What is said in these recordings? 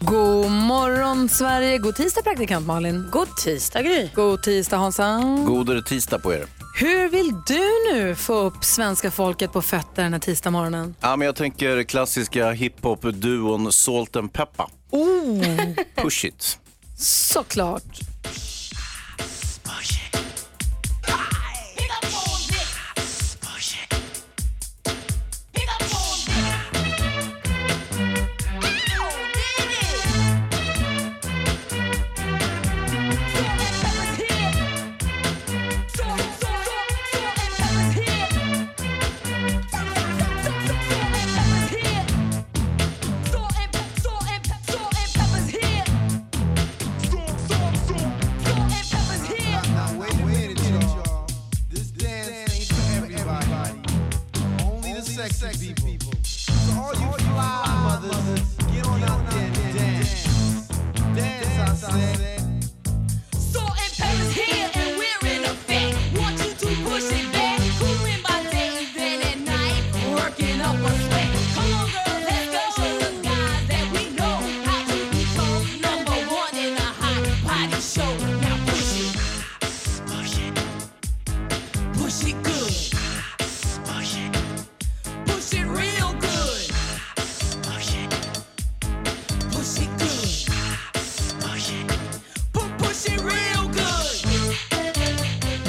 God morgon Sverige, god tisdag praktikant Malin. God tisdag Gry. God tisdag Hansa. Godare tisdag på er. Hur vill du nu få upp svenska folket på fötter den här tisdag morgonen? Ja, men jag tänker klassiska hiphop-duon Salt and Peppa. Oh, Push it. såklart.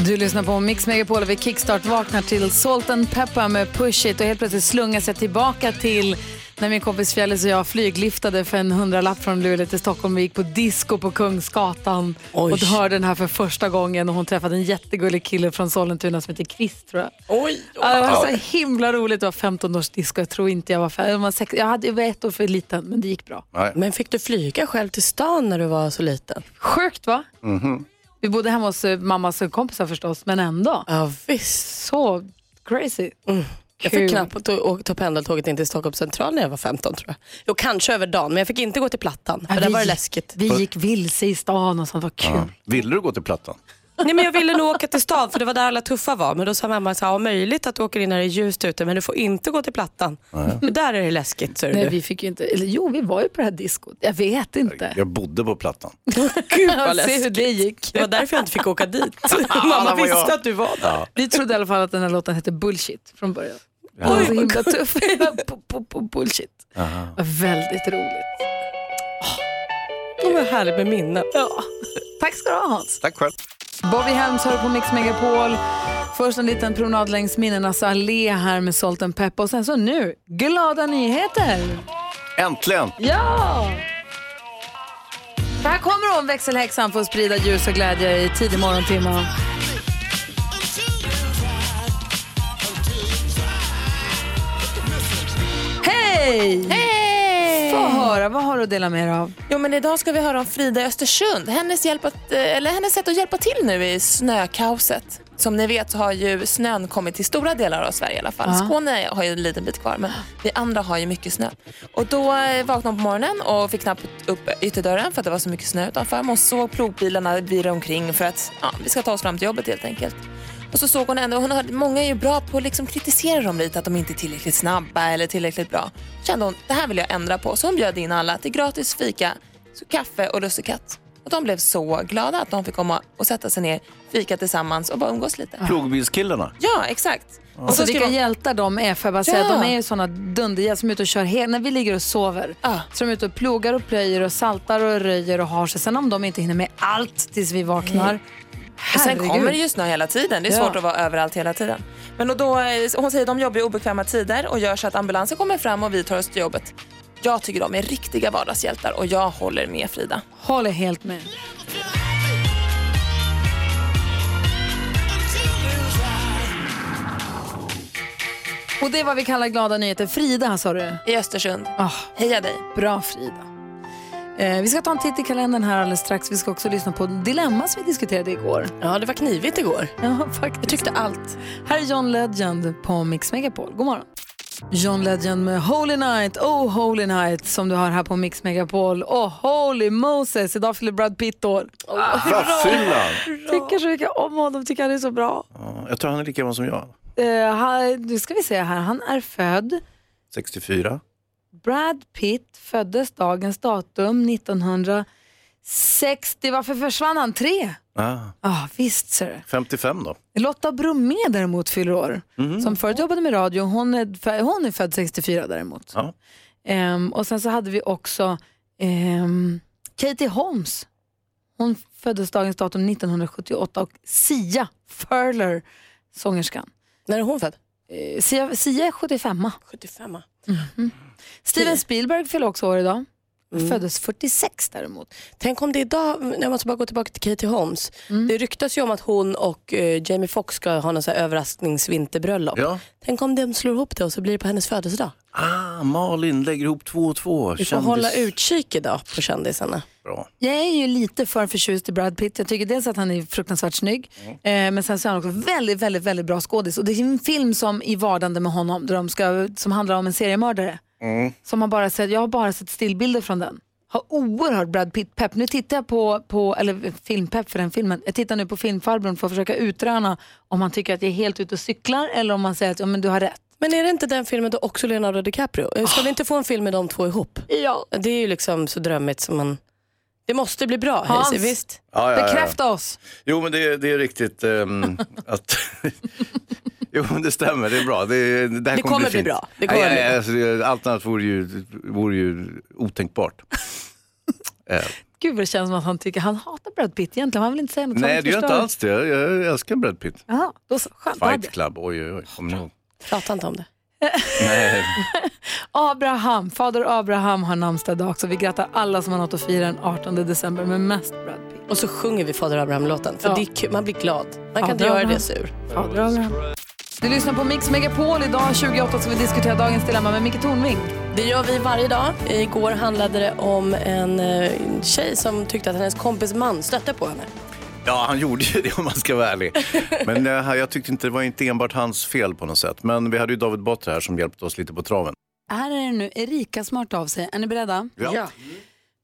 Du lyssnar på Mix Megapol och vi kickstart vaknar till Salt and Pepper med Push It och helt plötsligt slungas jag tillbaka till när min kompis Fjällis och jag flygliftade för en hundralapp från Luleå till Stockholm och gick på disco på Kungsgatan Oj. och hörde den här för första gången och hon träffade en jättegullig kille från Sollentuna som heter Chris tror jag. Oj, Ja, det var så himla roligt, det var 15 års disco, jag tror inte jag var fem, jag var, sex, jag, hade, jag var ett år för liten men det gick bra. Nej. Men fick du flyga själv till stan när du var så liten? Sjukt va? Vi bodde hemma hos eh, mammas kompisar förstås men ändå. Ja visst. Så crazy. Jag Kul. fick knappt ta- pendeltåget in till Stockholms central när jag var 15 tror jag. Jo, kanske över dagen, men jag fick inte gå till Plattan. För Ja, där vi- var det läskigt. Vi gick vilse i stan och sånt, var kul. Ja. Ville du gå till Plattan? Nej, men jag ville nog åka till stan för det var där alla tuffa var. Men då sa mamma så här, ja, möjligt att du åker in när det är ljust ute men du får inte gå till Plattan. För där är det läskigt. Så Nej, du. vi fick ju inte, eller jo vi var ju på det här diskot. Jag vet inte. Jag bodde på Plattan. Gud vad Se hur läskigt. det gick. Det var därför jag inte fick åka dit. mamma var jag. visste att du var där. Vi trodde i alla fall att den här låten hette Bullshit från början. Ja. Den var så himla tuff. Bullshit. Var Väldigt roligt. Det var härligt med minnen. Ja. Tack ska du ha Hans. Tack själv. Bobby Helms hör på Mix Megapol. Först en liten promenad längs minnenas allé här med Salt and Pepper och sen så nu, glada nyheter. Äntligen! Ja! För här kommer hon, växelhäxan, för att sprida ljus och glädje i tidig morgontimme. Hej! Hej! Få höra, vad har du att dela med dig av? Jo, men idag ska vi höra om Frida i Östersund. Hennes, hjälp att, eh, eller hennes sätt att hjälpa till nu i snökaoset. Som ni vet så har ju snön kommit till stora delar av Sverige i alla fall. Ja. Skåne har ju en liten bit kvar men vi andra har ju mycket snö. Och då eh, vaknade hon på morgonen och fick knappt upp ytterdörren för att det var så mycket snö utanför. Men Hon såg plogbilarna vira omkring för att ja, vi ska ta oss fram till jobbet helt enkelt. Och så såg hon ändå, hon hade, många är ju bra på att liksom kritisera dem lite, att de inte är tillräckligt snabba eller tillräckligt bra. kände hon, det här vill jag ändra på. Så hon bjöd in alla till gratis fika, så kaffe och lussekatt. Och de blev så glada att de fick komma och sätta sig ner, fika tillsammans och bara umgås lite. Plogbilskillarna. Ja, exakt. Och Så så vilka hjältar de är, får jag bara säga. Ja. De är ju sådana dunderhjältar som är ute och kör helt, när vi ligger och sover. Ja. Så de är ute och plogar och plöjer och saltar och röjer och har sig. Sen om de inte hinner med allt tills vi vaknar. Och sen kommer det ju snö hela tiden. Det är Ja. svårt att vara överallt hela tiden. Men och då, eh, hon säger att de jobbar i obekväma tider och gör så att ambulansen kommer fram och vi tar oss till jobbet. Jag tycker de är riktiga vardagshjältar och jag håller med Frida. Håller helt med. Och det är vad vi kallar glada nyheter. Frida sa du. I Östersund. Ah, Heja dig. bra Frida. Eh, vi ska ta en titt i kalendern här alldeles strax. Vi ska också lyssna på Dilemma som vi diskuterade igår. Ja, det var knivigt igår. Ja, faktiskt. Jag tyckte allt. Här är John Legend på Mix Megapol. God morgon. John Legend med Holy Night, Oh Holy Night som du har här på Mix Megapol. Oh Holy Moses, idag fyller Brad Pitt år. Raffyllan! Tycker så mycket om honom, tycker han är så bra. Ja, jag tror han är lika gammal som jag. Uh, han, nu ska vi se här, han är född 64. Brad Pitt föddes dagens datum 1960. Varför försvann han? Tre? Ah, Ja, visst ser du. 55 då. Lotta Bromé däremot fyller år. Mhm. Som förut jobbade med radio. Hon är, hon är född 64 däremot. Ja. Ehm, och sen så hade vi också ehm, Katie Holmes. Hon föddes dagens datum 1978 och Sia Furler, sångerskan. När är hon född? Eh, Sia, Sia är 75 75 Steven Spielberg fyller också år idag. Mm. Föddes 46 däremot. Tänk om det idag, jag måste bara gå tillbaka till Katie Holmes. Mm. Det ryktas ju om att hon och eh, Jamie Foxx ska ha någon så här överraskningsvinterbröllop. Ja. Tänk om de slår ihop det och så blir det på hennes födelsedag. Ah, Malin lägger ihop två och två. Vi får Kändis- hålla utkik idag på kändisarna. Bra. Jag är ju lite för förtjust i Brad Pitt. Jag tycker dels att han är fruktansvärt snygg, Mm. eh, men sen så är han också väldigt, väldigt, väldigt bra skådis. Och det är en film som i vardande med honom, där de ska, som handlar om en seriemördare. Mm. Som har bara sett, jag har bara sett stillbilder från den. Har oerhört Brad Pitt-pepp. Nu tittar jag på, på eller filmpepp för den filmen. Jag tittar nu på filmfarbrorn för att försöka utröna om han tycker att jag är helt ute och cyklar eller om han säger att ja, men du har rätt. Men är det inte den filmen då också Leonardo DiCaprio? Eh, Ska vi inte få en film med de två ihop? Ja. Det är ju liksom så drömmigt som man... Det måste bli bra, Hans. Hayes, visst? Ja, ja, ja. Bekräfta oss. Jo, men det, det är riktigt ehm, att... Jo, det stämmer. Det är bra. Det, det, här Det kommer bli fint. bra. Det kommer Nej, bli nej, bra. Alltså, allt annat vore ju, vore ju otänkbart. Eh, Gud vad det känns som att han tycker, han hatar Brad Pitt egentligen. Han vill inte säga något. nej, det gör inte alls det. Jag, jag älskar Brad Pitt. Jaha, då så. Skönt. Fight Club, oj, oj, oj. Kommer ni ihåg? Prata inte om det. Nej. Abraham, fader Abraham har namnsdag idag också. Vi grattar alla som har något att fira den 18 december, men mest Brad Pitt. Och så sjunger vi Fader Abraham-låten. För Ja. det är kul. man blir glad. Man kan inte Fader göra det sur. Fader Abraham. Du lyssnar på Mix Megapol. Idag 28 ska vi diskutera dagens dilemma med Micke Tornving. Det gör vi varje dag. Igår handlade det om en eh, tjej som tyckte att hennes kompis man stötte på henne. Ja, han gjorde ju det om man ska vara ärlig. Men eh, jag tyckte inte det var inte enbart hans fel på något sätt. Men vi hade ju David Batra här som hjälpte oss lite på traven. Här är det nu Erika hört av sig. Är ni beredda? Ja.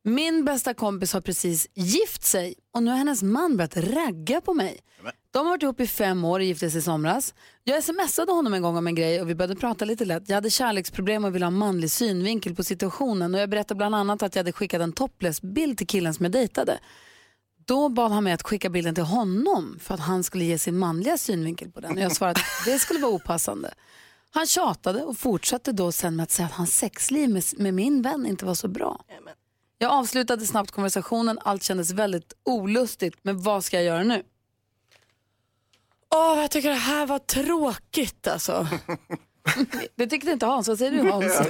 Min bästa kompis har precis gift sig och nu har hennes man börjat ragga på mig. De har varit ihop i fem år och gifte sig i somras. Jag smsade honom en gång om en grej och vi började prata lite lätt. Jag hade kärleksproblem och ville ha manlig synvinkel på situationen och jag berättade bland annat att jag hade skickat en topless-bild till killen som jag dejtade. Då bad han mig att skicka bilden till honom för att han skulle ge sin manliga synvinkel på den och jag svarade att det skulle vara opassande. Han tjatade och fortsatte då sen med att säga att hans sexliv med, med min vän inte var så bra. Jag avslutade snabbt konversationen, allt kändes väldigt olustigt, men vad ska jag göra nu? Åh, jag tycker det här var tråkigt alltså. Det tyckte inte Hans, vad säger du Hans?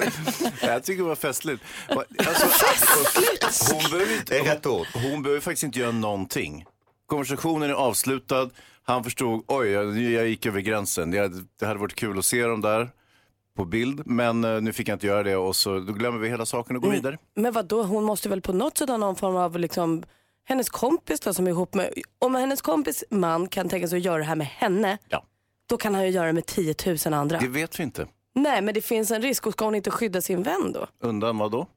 Jag tycker det var festligt. Alltså, hon, behöver inte, hon, hon behöver faktiskt inte göra någonting. Konversationen är avslutad. Han förstod, oj, jag, jag gick över gränsen. Det, hade- det hade varit kul att se dem där på bild, men eh, nu fick jag inte göra det och så då glömmer vi hela saken och går vidare. Men vad då? hon måste väl på något sätt ha någon form av liksom, hennes kompis då som är ihop med, om hennes kompis man kan tänka sig att göra det här med henne, Ja. då kan han ju göra det med 10 000 andra. Det vet vi inte. Nej men det finns en risk och ska hon inte skydda sin vän då? Undan vad då?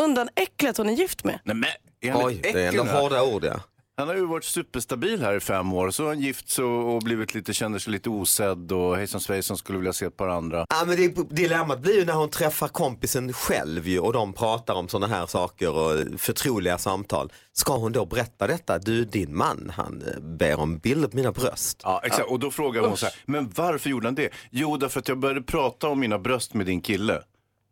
Undan äcklet hon är gift med. Nej, men, är han Oj, ett det är ändå äckel här? hårda ord ja. Han har ju varit superstabil här i fem år. Så har han gift sig och blivit lite, känner sig lite osedd och hejsan svejsan skulle vilja se ett par andra. Ja, men det, dilemmat blir ju när hon träffar kompisen själv ju, och de pratar om sådana här saker och förtroliga samtal. Ska hon då berätta detta? Du, din man, han eh, ber om bilder på mina bröst. Ja, exakt. Och då frågar hon så här, men varför gjorde han det? Jo, därför att jag började prata om mina bröst med din kille.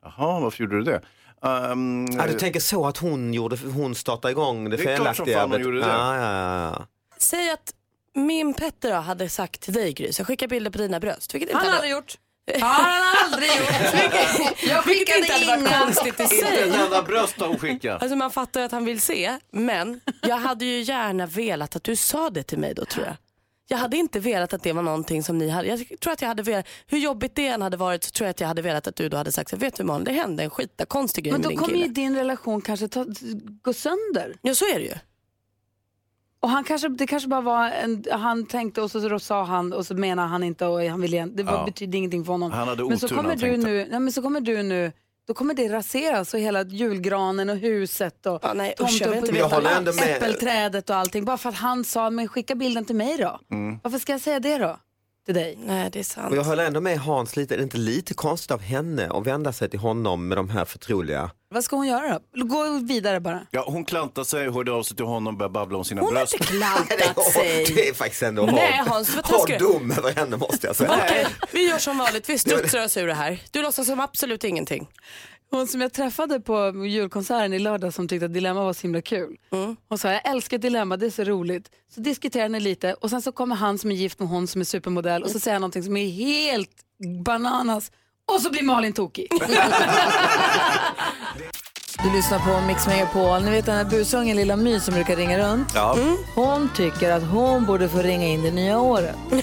Jaha, varför gjorde du det? Ehm, Ja, du tänker så att hon, gjorde, hon startade igång det, Det är klart som felaktiga. fan hon gjorde det. Ja, ja, ja. Säg att min Petter då hade sagt till dig Gry, så jag skickar bilder på dina bröst. Vilket inte hade... gjort. Har han aldrig gjort. Jag Vilket inte hade varit inga. konstigt i Inte sig. ett enda bröst har hon skickat. Alltså man fattar att han vill se, men jag hade ju gärna velat att du sa det till mig då tror jag. Jag hade inte velat att det var någonting som ni hade. Jag tror att jag hade velat, hur jobbigt det än hade varit så tror jag att jag hade velat att du då hade sagt så vet du Malin, det hände en skitkonstig grej Men med då din kommer kille. ju din relation kanske ta, gå sönder. Ja så är det ju. Och han kanske, det kanske bara var en, han tänkte och så, så sa han och så menar han inte och han ville igen. Det var, Ja. betydde ingenting för honom. Han hade men så otur när kommer han du tänkte. nu, nej, men så kommer du nu, då kommer det raseras och hela julgranen och huset och Ja, nej, usch, jag vill inte Men jag håller ändå med. äppelträdet och allting. Bara för att han sa, men skicka bilden till mig då. Mm. Varför ska jag säga det då? Till dig? Nej det är sant. Och jag håller ändå med Hans lite, är det inte lite konstigt av henne att vända sig till honom med de här förtroliga Vad ska hon göra då? Gå vidare bara. Ja, hon klantade sig, hörde av sig till honom och började babbla om sina Hon har bröst. inte klantat sig. Det är faktiskt ändå Nej, Hans, vad hård taskig. dom över henne måste jag säga. Okej, vi gör som vanligt. Vi studsar oss ur det här. Du låtsas som absolut ingenting. Hon som jag träffade på julkonserten i lördag som tyckte att Dilemma var så himla kul. Hon sa, jag älskar Dilemma, det är så roligt. Så diskuterar ni lite och sen så kommer han som är gift med hon som är supermodell och så säger han någonting som är helt bananas och så blir Malin tokig. Du lyssnar på Mix Megapol. Ni vet den här busungen Lilla My som brukar ringa runt. Ja. Hon tycker att hon borde få ringa in det nya året.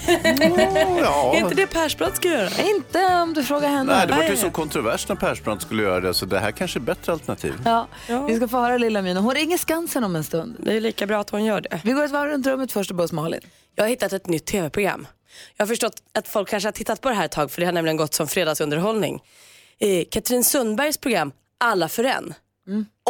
ja. Är inte det Persbrandt ska göra? Inte om du frågar henne. Nej, det var ju så kontrovers när Persbrandt skulle göra det, så det här kanske är ett bättre alternativ. Ja, Vi ska få höra Lilla My. Hon ringer Skansen om en stund. Det är lika bra att hon gör det. Vi går ett varv runt rummet först och börjar Malin. Jag har hittat ett nytt tv-program. Jag har förstått att folk kanske har tittat på det här ett tag för det har nämligen gått som fredagsunderhållning. Katrin Sundbergs program Alla för en.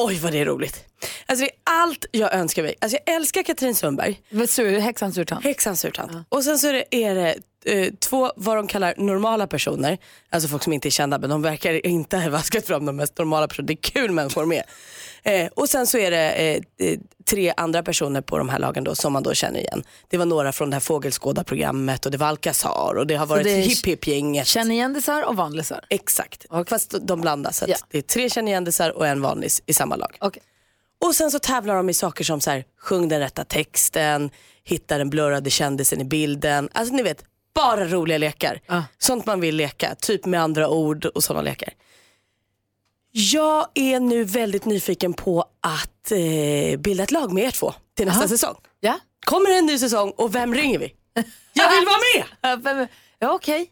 Oj vad det är roligt. Alltså det är allt jag önskar mig. Alltså jag älskar Katrin Sundberg. Sur, häxan surtant. Häxan surtant. Och sen så är det, är det eh, två vad de kallar normala personer. Alltså folk som inte är kända men de verkar inte ha vaskat fram de mest normala personerna. Det är kul människor med. Eh, och sen så är det eh, eh, tre andra personer på de här lagen då, som man då känner igen. Det var några från det här fågelskådarprogrammet och det var Alcazar och det har varit det är Hipp Hipp gänget. Kändisar och vanlisar. Exakt, fast de blandas. Så att Ja. Det är tre kändisar och en vanlis i samma lag. Okej. Och sen så tävlar de i saker som så här, sjung den rätta texten, hitta den blurrade kändisen i bilden. Alltså ni vet, bara roliga lekar. Sånt man vill leka, typ med andra ord och sådana lekar. Jag är nu väldigt nyfiken på att eh, bilda ett lag med er två till nästa säsong. Ja. Kommer en ny säsong och vem ringer vi? Jag vill vara med! Ja, ja okej.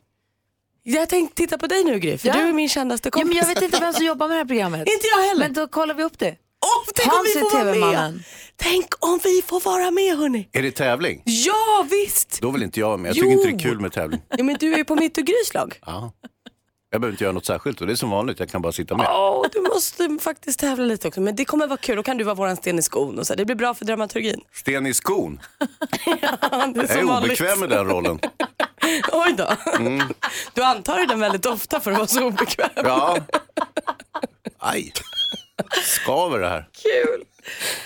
Jag tänkte titta på dig nu Gry, för Ja. du är min kändaste Ja, kompis. men jag vet inte vem som jobbar med det här programmet. Inte jag heller. Men då kollar vi upp det. Åh, tänk om Hans vi är får vara med. Tänk om vi får vara med hörni. Är det tävling? Ja visst. Då vill inte jag vara med. Jag Jo. tycker inte det är kul med tävling. Ja, men du är ju på mitt och Grys lag. Ja. Jag behöver inte göra något särskilt och det är som vanligt, jag kan bara sitta med. Åh, du måste faktiskt tävla lite också. Men det kommer vara kul. Då kan du vara våran sten i skon. Och så. Det blir bra för dramaturgin. Sten i skon. Det är Jag är vanligt. obekväm med den rollen. Oj då. Du antar den väldigt ofta för att vara så obekväm. Ja. Aj. Skaver det här. Kul.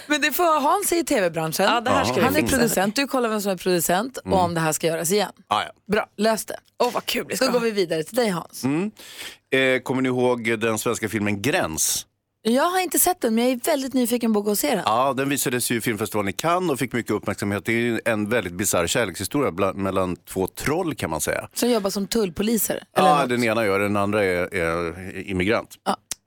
Men det får Hans är i tv-branschen. Ja, det här ska Han är producent. Du kollar vem som är producent och om det här ska göras igen. Ah, ja. Bra, lös det. Åh vad kul det ska Då går vi vidare till dig Hans. Eh, kommer ni ihåg den svenska filmen Gräns? Jag har inte sett den men jag är väldigt nyfiken på att gå och se den. Ja, den visades ju i filmfestivalen i Cannes och fick mycket uppmärksamhet. Det är en väldigt bisarr kärlekshistoria bland, mellan två troll kan man säga. Som jobbar som tullpoliser. Eller Ja, något. den ena gör den andra är, är immigrant.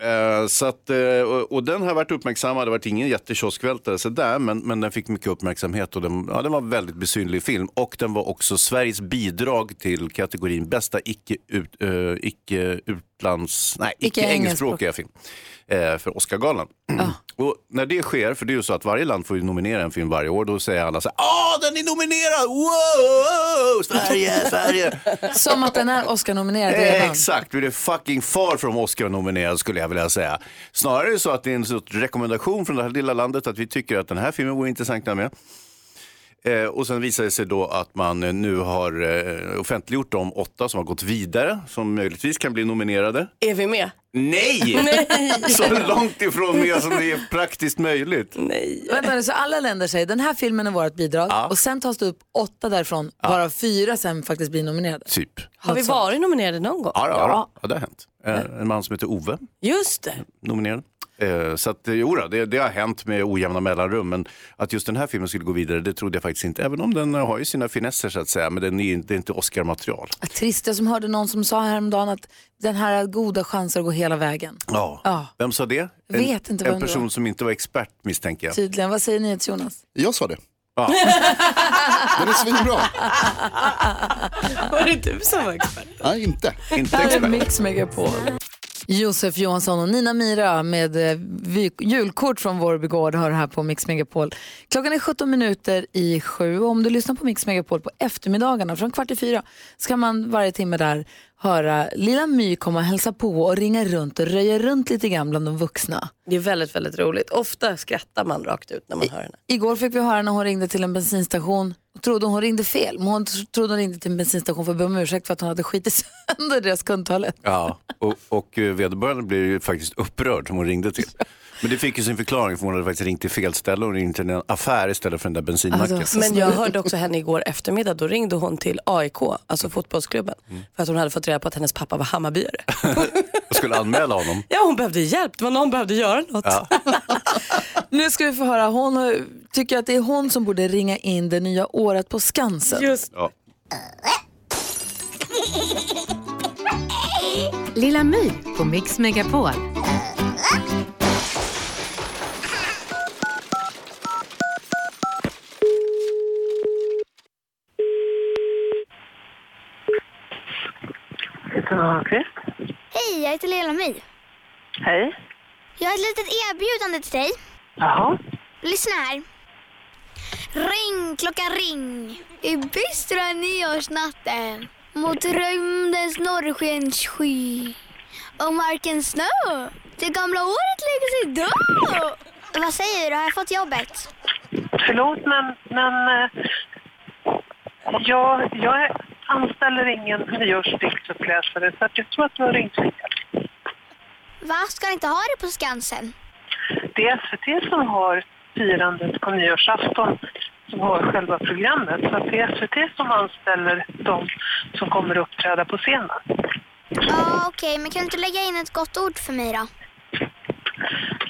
Eh, så att, eh, och, och den har varit uppmärksammad, det har varit ingen jättekioskvältare så där, men, men den fick mycket uppmärksamhet och den, ja, den var en väldigt besynlig film. Och den var också Sveriges bidrag till kategorin bästa icke, ut, eh, icke utlands, nej, icke, Icke engelskspråkiga film eh, för Oscargalan. Och när det sker, för det är ju så att varje land får ju nominera en film varje år, då säger alla så här, ah den är nominerad, wow, Sverige, Sverige. Som att den är Oscar-nominerad redan. Exakt, vi är fucking far from Oscar-nominerad skulle jag vilja säga. Snarare är det så att det är en sorts rekommendation från det här lilla landet att vi tycker att den här filmen vore intressant att med. Eh, och sen visar det sig då att man eh, nu har eh, offentliggjort de åtta som har gått vidare, som möjligtvis kan bli nominerade. Är vi med? Nej! Nej. Så långt ifrån med som det är praktiskt möjligt. Nej. Vänta nu, så alla länder säger den här filmen är vårt bidrag Ja. och sen tas det upp åtta därifrån varav fyra sen faktiskt blir nominerade. Typ. Har vi varit nominerade någon gång? Ja, ja, ja. ja det har hänt. Eh, en man som heter Ove Just det. nominerad. Eh, så att, eh, jo, då, det, det har hänt med ojämna mellanrum, men att just den här filmen skulle gå vidare, det trodde jag faktiskt inte. Även om den eh, har ju sina finesser så att säga, men den är, inte- det är inte Oscar-material. Ah, Trist, jag som hörde någon som sa häromdagen att den här har goda chanser att gå hela vägen. Ja. Ja. Vem sa det? Jag vet en, inte En vem det person som inte var expert misstänker jag. Tydligen, vad säger ni Jonas? Jag sa det. Ja. Den är svinbra. Var det du som var expert? Nej, inte. Inte Här är expert. Mix Megapol. Josef Johansson och Nina Mira med eh, julkort från Vårby gård hör här på Mix Megapol. Klockan är 17 minuter i sju och om du lyssnar på Mix Megapol på eftermiddagarna från kvart i fyra så kan man varje timme där höra Lilla My komma och hälsa på och ringa runt och röja runt lite grann bland de vuxna. Det är väldigt, väldigt roligt. Ofta skrattar man rakt ut när man hör henne. Igår fick vi höra när hon ringde till en bensinstation och trodde hon ringde fel. Men hon tr- trodde hon ringde till en bensinstation för att be om ursäkt för att hon hade skitit sönder deras kundtoalett. Ja, och, och eh, vederbörande blev ju faktiskt upprörd som hon ringde till. Men det fick ju sin förklaring för hon hade faktiskt ringt till fel ställe och ringt till en affär istället för den där bensinmacken. Alltså, Men jag hörde också henne igår eftermiddag, då ringde hon till AIK, alltså fotbollsklubben. För att hon hade fått reda på att hennes pappa var Hammarbyare. Jag skulle anmäla honom. Ja, hon behövde hjälp, det var någon behövde göra något. Ja. Nu ska vi få höra, hon tycker att det är hon som borde ringa in det nya året på Skansen. Just Ja. Lilla My på Mix Megapol. Heter Lela My. Hej. Jag har ett litet erbjudande till dig. Jaha. Lyssna här. Ring, klocka ring. I bistra nyårsnatten mot rymdens norrskenssky och markens snö. Det gamla året lägger sig då. Vad säger du? Har jag fått jobbet? Förlåt, men, men eh, jag, jag anställer ingen nyårsdiktsuppläsare så att jag tror att du har ringt fel. Va? Ska ni inte ha det på Skansen? Det är SVT som har firandet på nyårsafton som har själva programmet. Så det är SVT som anställer de som kommer att uppträda på scenen. Ja, okej, men kan du inte lägga in ett gott ord för mig då?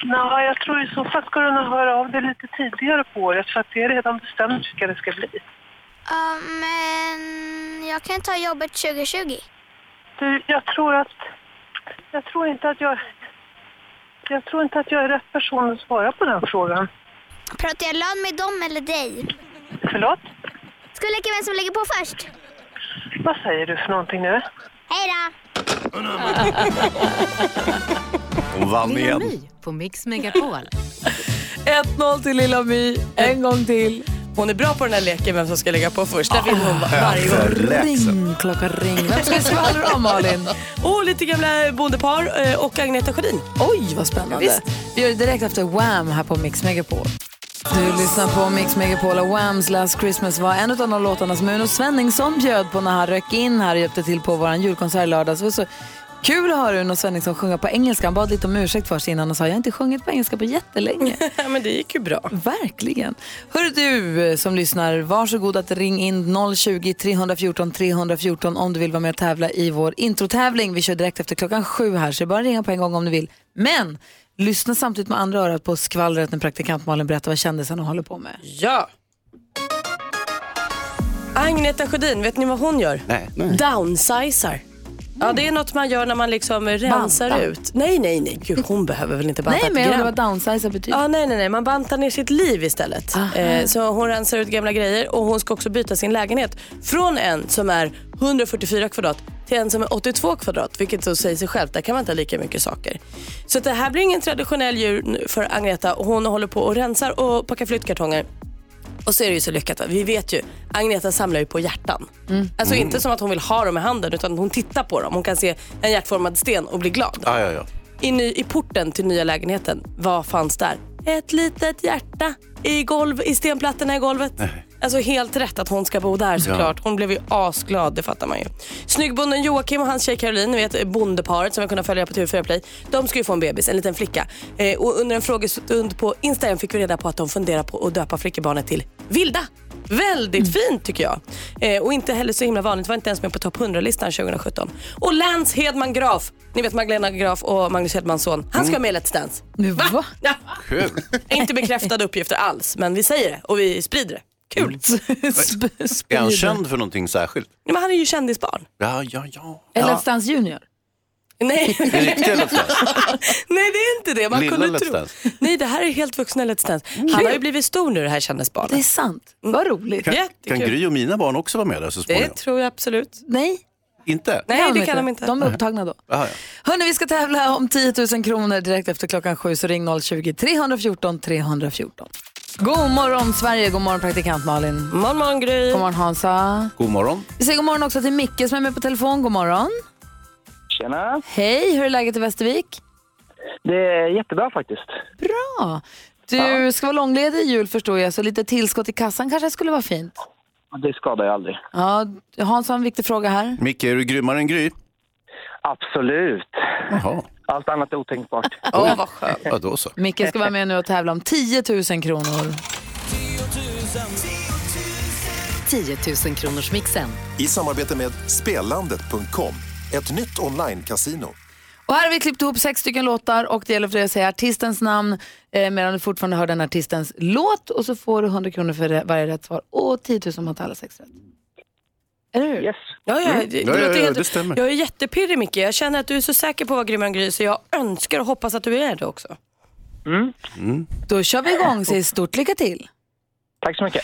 Nå, jag tror i så fall ska du nog höra av dig lite tidigare på året för att det är redan bestämt vilka det ska bli. Ja, men jag kan ta jobbet 2020. Du, jag tror att... Jag tror inte att jag... Jag tror inte att jag är rätt person att svara på den frågan. Pratar jag lön med dem eller dig? Förlåt? Ska vi leka vem som lägger på först? Vad säger du för någonting nu? Hej då! Hon vann Lilla igen. My på Mix Megapol. 1-0 till Lilla My, en gång till. Hon är bra på den här leken, vem som ska lägga på först. Där vinner hon va- varje gång. Ring, klocka ring. Vem ska vi skvallra om Malin? Och lite gamla bondepar eh, och Agneta Sjödin. Oj, vad spännande. Visst. Vi gör det direkt efter Wham här på Mix Megapol. Du lyssnar på Mix Megapol och Whams Last Christmas var en av de låtarna som Uno Svenningsson bjöd på när han rök in här och hjälpte till på vår julkonsert i lördags. Det var så kul att höra Uno Svenningsson sjunga på engelska. Han bad lite om ursäkt för sig innan och sa jag har inte sjungit på engelska på jättelänge. Men det gick ju bra. Verkligen. Hör du eh, som lyssnar, varsågod att ring in 020-314 314 om du vill vara med och tävla i vår introtävling. Vi kör direkt efter klockan sju här så det är bara att ringa på en gång om du vill. Men lyssna samtidigt med andra örat på skvallret när praktikant Malin berättar vad kändisarna håller på med. Ja. Agneta Sjödin, vet ni vad hon gör? Nej. Downsizar. Ja, det är något man gör när man liksom rensar Banta. ut. Nej, nej, nej. Gud, hon behöver väl inte banta Nej, ett men jag undrar gram. vad downsize betyder. Ja, nej, nej, nej. Man bantar ner sitt liv istället. Eh, så hon rensar ut gamla grejer och hon ska också byta sin lägenhet från en som är 144 kvadrat till en som är 82 kvadrat. Vilket då säger sig självt, där kan man inte ha lika mycket saker. Så det här blir ingen traditionell nu för Agneta. Hon håller på och rensar och packar flyttkartonger. Och så är det ju så lyckat. Vi vet ju, Agneta samlar ju på hjärtan. Alltså inte som att hon vill ha dem i handen utan hon tittar på dem. Hon kan se en hjärtformad sten och bli glad. Ja, ja, ja. I, ny, I porten till nya lägenheten, vad fanns där? Ett litet hjärta i, golv, i stenplattorna i golvet. Alltså helt rätt att hon ska bo där såklart. Hon blev ju asglad, det fattar man ju. Snyggbonden Joakim och hans tjej Caroline, ni vet bondeparet som vi kunnat följa på TV4 Play. De ska ju få en bebis, en liten flicka. Eh, och under en frågestund på Instagram fick vi reda på att de funderar på att döpa flickebarnet till Vilda. Väldigt fint tycker jag. Eh, och inte heller så himla vanligt, var inte ens med på topp 100-listan 2017. Och Lance Hedman Graf, ni vet Magdalena Graf och Magnus Hedmans son, han ska med i Let's Dance. Nu, va? Ja, Kul. inte bekräftade uppgifter alls, men vi säger det och vi sprider det. Kul. Sp- Är han känd för någonting särskilt? Ja, men han är ju kändisbarn. Ja, ja, ja. Är Let's Dance Junior? Nej. Det riktiga Let's. Nej det är inte det. Man Lilla kunde tro. Nej det här är helt vuxna Let's Dance. Han har ju blivit stor nu det här kändisbarnet. Det är sant. Vad roligt. Kan, kan Jättekul. Gry och mina barn också vara med där så Det småningom? tror jag absolut. Nej, Inte? Nej det kan de inte. De är upptagna då. Jaha, ja. Hörni, vi ska tävla om 10 000 kronor direkt efter klockan sju, så ring 020-314 314. God morgon Sverige, god morgon praktikant Malin. Morgon morgon Gry. God morgon Hansa. God morgon. Vi säger god morgon också till Micke som är med på telefon. God morgon. Tjena. Hej, hur är läget i Västervik? Det är jättebra faktiskt. Bra. Du ska vara långledig i jul förstår jag, så lite tillskott i kassan kanske skulle vara fint. Det skadar ju aldrig. Ja, Hans har en viktig fråga här. Micke, är du grymmare än Gry? Absolut. Jaha. Allt annat är otänkbart. Åh vad skönt. Ja, då så. Micke ska vara med nu och tävla om 10 000 kronor. 10 000 kronors mixen. I samarbete med Spelandet.com, ett nytt online-casino. Och här har vi klippt ihop sex stycken låtar och det gäller för dig att säga artistens namn eh, medan du fortfarande hör den artistens låt och så får du 100 kronor för varje rätt svar och 10 000 om man tar alla sex rätt. Eller hur? Yes. Ja, ja, Mm. det, Ja, det ja, ja, helt- det stämmer. Jag är jättepirrig Micke. Jag känner att du är så säker på att vara grymmare än Gry så jag önskar och hoppas att du är det också. Mm. Då kör vi igång, säg stort lycka till. Tack så mycket.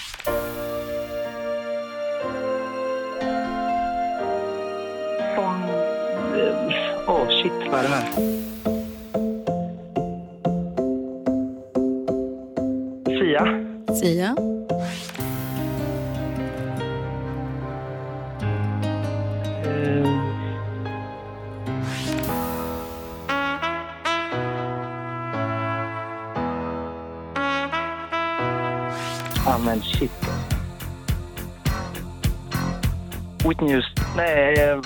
Åh, shit, vad är det här? Sia. Sia. Eh. Ah, men shit. Whitney Houston. Nej, eh.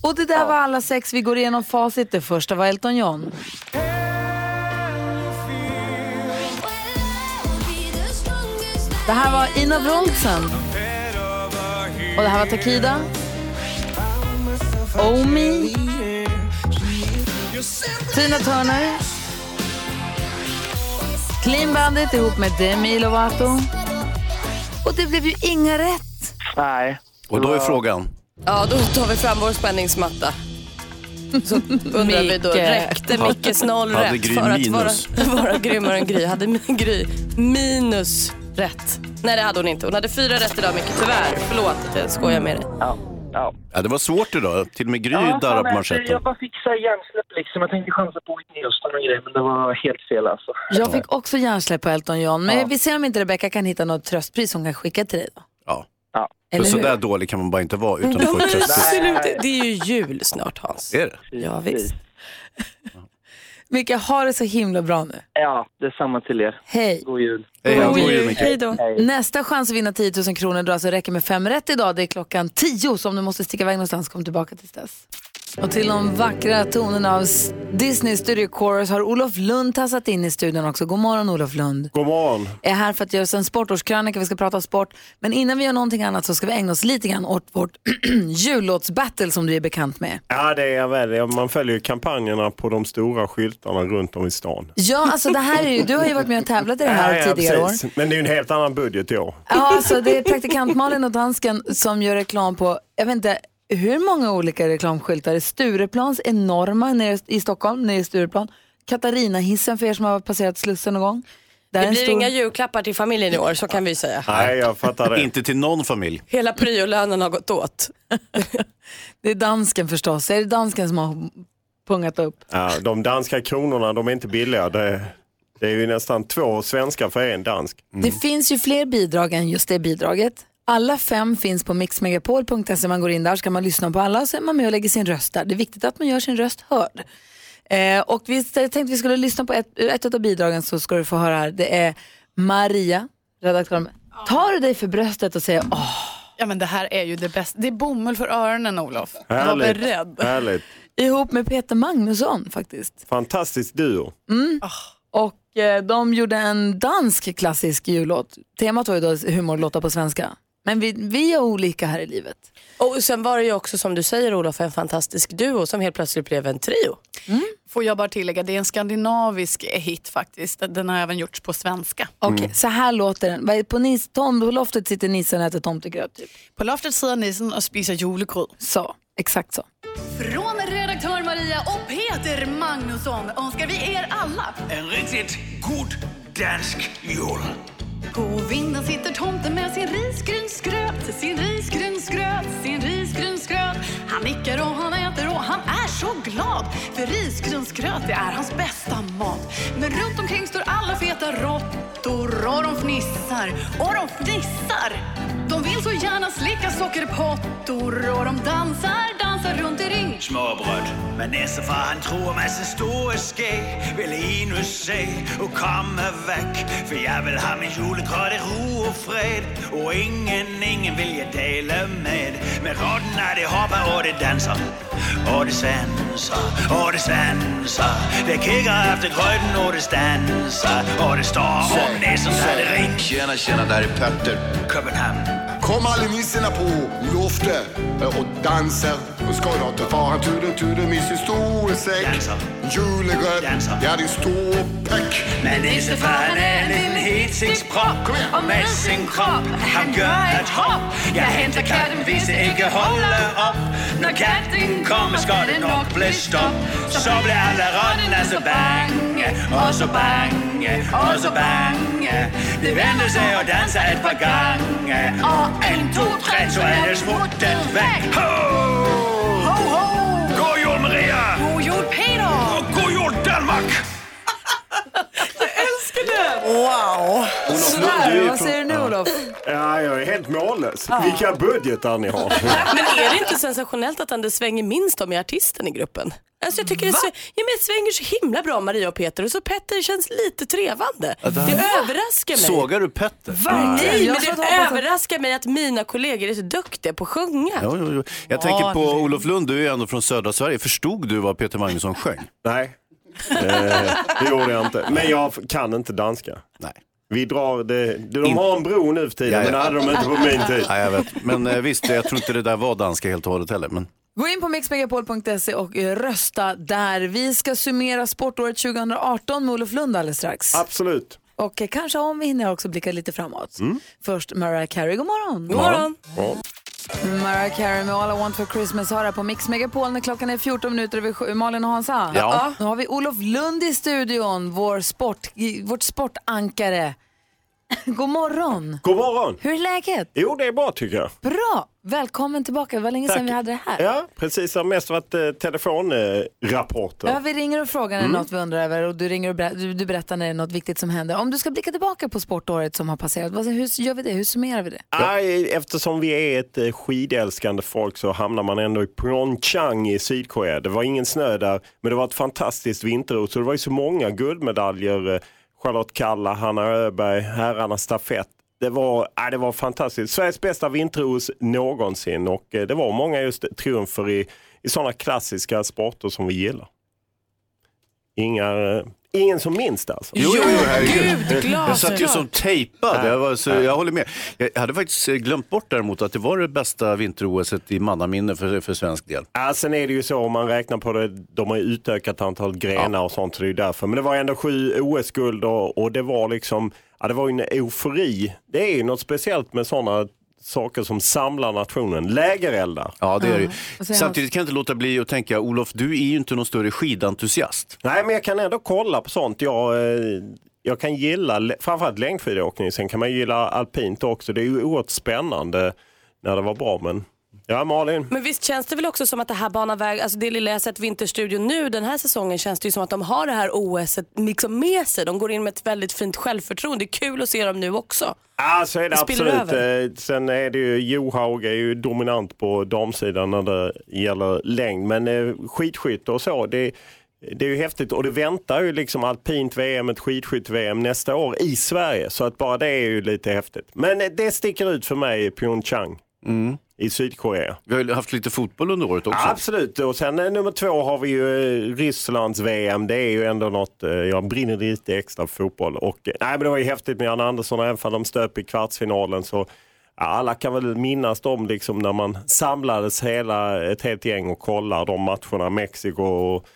Och det där var alla sex. Vi går igenom facit. Det första var Elton John. Det här var Ina Wroldsen. Och det här var Takida. Omi. Tina Turner. Clean Bandit ihop med Demi Lovato. Och det blev ju inga rätt. nej. Och då är frågan, Ja, då tar vi fram vår spänningsmatta. Så undrar vi då, räckte Mickes noll Hade rätt för att vara, vara grymmare än Gry? Hade min Gry minus rätt? Nej det hade hon inte. Hon hade fyra rätt idag Micke, tyvärr. Förlåt att jag skojar med dig. Ja. Ja. ja, det var svårt idag. Till och med Gry Ja, darrar fan, på manschetten. Jag bara fick så hjärnsläpp liksom. Jag tänkte chansa på Whitney Houston och grejer, men det var helt fel alltså. Jag fick också hjärnsläpp på Elton John. Men Ja. vi ser om inte Rebecca kan hitta något tröstpris hon kan skicka till dig. Då. Ja. Eller så hur? där dålig kan man bara inte vara utan att få ett tröstpris. absolut. Det är ju jul snart Hans. Är det? Ja, visst. Micke, ha det så himla bra nu. Ja, detsamma till er. Hej. God jul. Hej, God jul. Micke. Hej då. Nästa chans att vinna 10 000 kronor då alltså räcker med fem rätt idag. Det är klockan 10 så om du måste sticka iväg någonstans kom tillbaka tills dess. Och till de vackra tonerna av Disney Studio Chorus har Olof Lund tassat in i studion också. God morgon Olof Lund. God morgon. Är här för att göra oss en sportårskrönika, vi ska prata sport. Men innan vi gör någonting annat så ska vi ägna oss lite grann åt vårt jullåtsbattle som du är bekant med. Ja, det är jag väl. Man följer ju kampanjerna på de stora skyltarna runt om i stan. Ja, alltså det här är ju, du har ju varit med och tävlat i det här Ja, ja, tidigare år. precis. Men det är ju en helt annan budget i år. Ja, alltså det är praktikant Malin och dansken som gör reklam på, jag vet inte hur många olika reklamskyltar. Stureplans enorma nere i Stockholm, nere i Stureplan. Katarina-hissen för er som har passerat Slussen någon gång. Där är Det blir stor- inga julklappar till familjen i år, så kan vi säga. Nej, jag fattar det. Inte till någon familj. Hela pryolönen har gått åt. Det är dansken förstås. Är det dansken som har pungat upp? Ja, de danska kronorna, de är inte billiga. Det, det är ju nästan två svenska för en dansk. Det finns ju fler bidrag än just det bidraget. Alla fem finns på mixmegapol.se. Man går in där så kan man lyssna på alla och så är man med och lägger sin röst där. Det är viktigt att man gör sin röst hörd. Eh, och vi tänkte vi skulle lyssna på ett, ett av bidragen så ska du få höra här. Det är Maria, redaktören. Tar du dig för bröstet och säger åh, Ja men det här är ju det bästa. Det är bomull för öronen Olof. Var Härligt. beredd. Härligt. ihop med Peter Magnusson faktiskt. Fantastisk duo. Mm. Och eh, de gjorde en dansk klassisk jullåt. Temat var ju då humorlåtar på svenska. Men vi, vi är olika här i livet. Och sen var det ju också som du säger Olof en fantastisk duo som helt plötsligt blev en trio. Får jag bara tillägga, det är en skandinavisk hit faktiskt. Den har även gjorts på svenska. Okej, så här låter den. På, nis, tom, på loftet sitter nissen och äter tomtegröt. Typ. På loftet sitter nissen och spiser julegröt. Så, exakt så. Från redaktör Maria och Peter Magnusson önskar vi er alla En riktigt god dansk jul. På vinden sitter tomten med sin risgrynsgröt, sin risgrynsgröt, sin risgrynsgröt. Han nickar och han äter och han är så glad. För risgrynsgröt det är hans bästa mat. Men runt omkring står alla feta råttor och de fnissar och de fnissar. De vill så gärna slicka sockerpottor och de dansar, dansar runt i. Småbrød. Men næstefar han tror sin store skæg Vil endnu se og komme væk. For jeg vil have min julegrøt i ro og fred Og ingen, ingen vil jeg dele med. Med rotten er det hopper og det danser Og det sanser, og det sanser. Det kigger efter grøten og det stanser Og det står om næsen, så er det ring Tjena, tjena, där är Petter. København Kom alla nissorna på loftet. Och danser. Och ska då till fara tude tude med sin store säck. Julegröt, ja din stor päck. Men nissefar han er en lille hidsigtsprop Og med sin krop, han gør et hop Jeg henter katten, hvis det ikke holder op Når katten kommer, skal det nok blive stop Så bliver alle rottene så bange Og så bange, og så bange Det vender sig og danser et par gange Og en, to, tre, så er det smuttet væk Ho! Ho, ho! God jul, Maria! God jul, Peter! Og god jul, Danmark! älskar det! Wow! Sådär, vad säger du nu Olof? Ja, jag är helt mållös. Vilka budgetar ni har. Men är det inte sensationellt att han det svänger minst om i artisten i gruppen? Alltså jag tycker det, ja, men det svänger så himla bra Maria och Peter och så Petter känns lite trevande. Ja, det- Det överraskar mig. Sågar du Petter? Nej, Jag men det att- överraskar mig att mina kollegor är så duktiga på att sjunga. Jo, jo, jo. Jag tänker på Olof Lund, du är ju ändå från södra Sverige. Förstod du vad Peter Magnusson sjöng? Nej, eh, det gjorde jag inte. Men jag kan inte danska. Nej. Vi drar, det, de har en bro nu för tiden, Ja, ja. men det hade de inte på min tid. Nej, jag vet. Men eh, visst, jag tror inte det där var danska helt och hållet heller. Men... Gå in på mixmegapol.se och rösta där. Vi ska summera sportåret 2018 med Olof Lund alldeles strax. Absolut. Och kanske om vi hinner också blicka lite framåt. Mm. Först Mariah Carey, god morgon. God morgon. Mariah Carey med All I Want For Christmas har här på Mix Megapol när klockan är 14 minuter över sju. Malin och Hansa. Ja. Nu har vi Olof Lund i studion, vår sport, vårt sportankare. God morgon. God morgon. Hur är läget? Jo, det är bra tycker jag. Bra. Välkommen tillbaka. Det var länge sedan Tack. vi hade det här. Ja, precis. Det har mest varit eh, telefonrapporter. Ja, vi ringer och frågar Mm. något vi undrar över och du ringer och ber- du, du berättar när det är något viktigt som händer. Om du ska blicka tillbaka på sportåret som har passerat, vad, hur gör vi det? Hur summerar vi det? Nej, eftersom vi är ett eh, skidälskande folk så hamnar man ändå i Pyeongchang i Sydkorea. Det var ingen snö där, men det var ett fantastiskt vinter så det var ju så många guldmedaljer. Charlotte Kalla, Hanna Öberg, herrarnas stafett. Det var, äh, det var fantastiskt. Sveriges bästa vinter-OS någonsin och eh, det var många just triumfer i, i sådana klassiska sporter som vi gillar. Inga, eh, ingen som minns det alltså. Jo, jo, jo, herregud. Gud, Jag satt ju som tejpad. Jag, var, så, jag håller med. Jag hade faktiskt eh, glömt bort däremot att det var det bästa vinter-OS i mannaminne för, för svensk del. Ja, sen är det ju så om man räknar på det, de har ju utökat antal grenar och sånt så det är därför. Men det var ändå sju OS-guld och, och det var liksom, ja det var ju en eufori. Det är ju något speciellt med sådana saker som samlar nationen. Lägereldar. Ja, det är det ju. Samtidigt kan jag inte låta bli att tänka, Olof, du är ju inte någon större skidentusiast. Nej, men jag kan ändå kolla på sånt. Jag, eh, jag kan gilla framförallt längdskidåkning. Sen kan man gilla alpint också. Det är ju oerhört spännande när det var bra. Men ja, Malin. Men visst känns det väl också som att det här banar väg, alltså det lilla jag sett Vinterstudion nu den här säsongen känns det ju som att de har det här OS liksom med sig. De går in med ett väldigt fint självförtroende. Det är kul att se dem nu också. Ja, så är det, Det absolut. över. Eh, Sen är det ju, Johaug är ju dominant på damsidan när det gäller längd. Men eh, skidskytte och så, det, det är ju häftigt. Och det väntar ju liksom alpint VM, ett skidskytte-VM nästa år i Sverige. Så att bara det är ju lite häftigt. Men eh, det sticker ut för mig i Pyeongchang i Sydkorea. Vi har ju haft lite fotboll under året också. Absolut, och sen eh, nummer två har vi ju eh, Rysslands VM. Det är ju ändå något, eh, jag brinner lite extra för fotboll. Och, nej, men det var ju häftigt med Jan Andersson, även om de stöp i kvartsfinalen så alla kan väl minnas dem liksom när man samlades hela, ett helt gäng och kollade de matcherna, Mexiko och,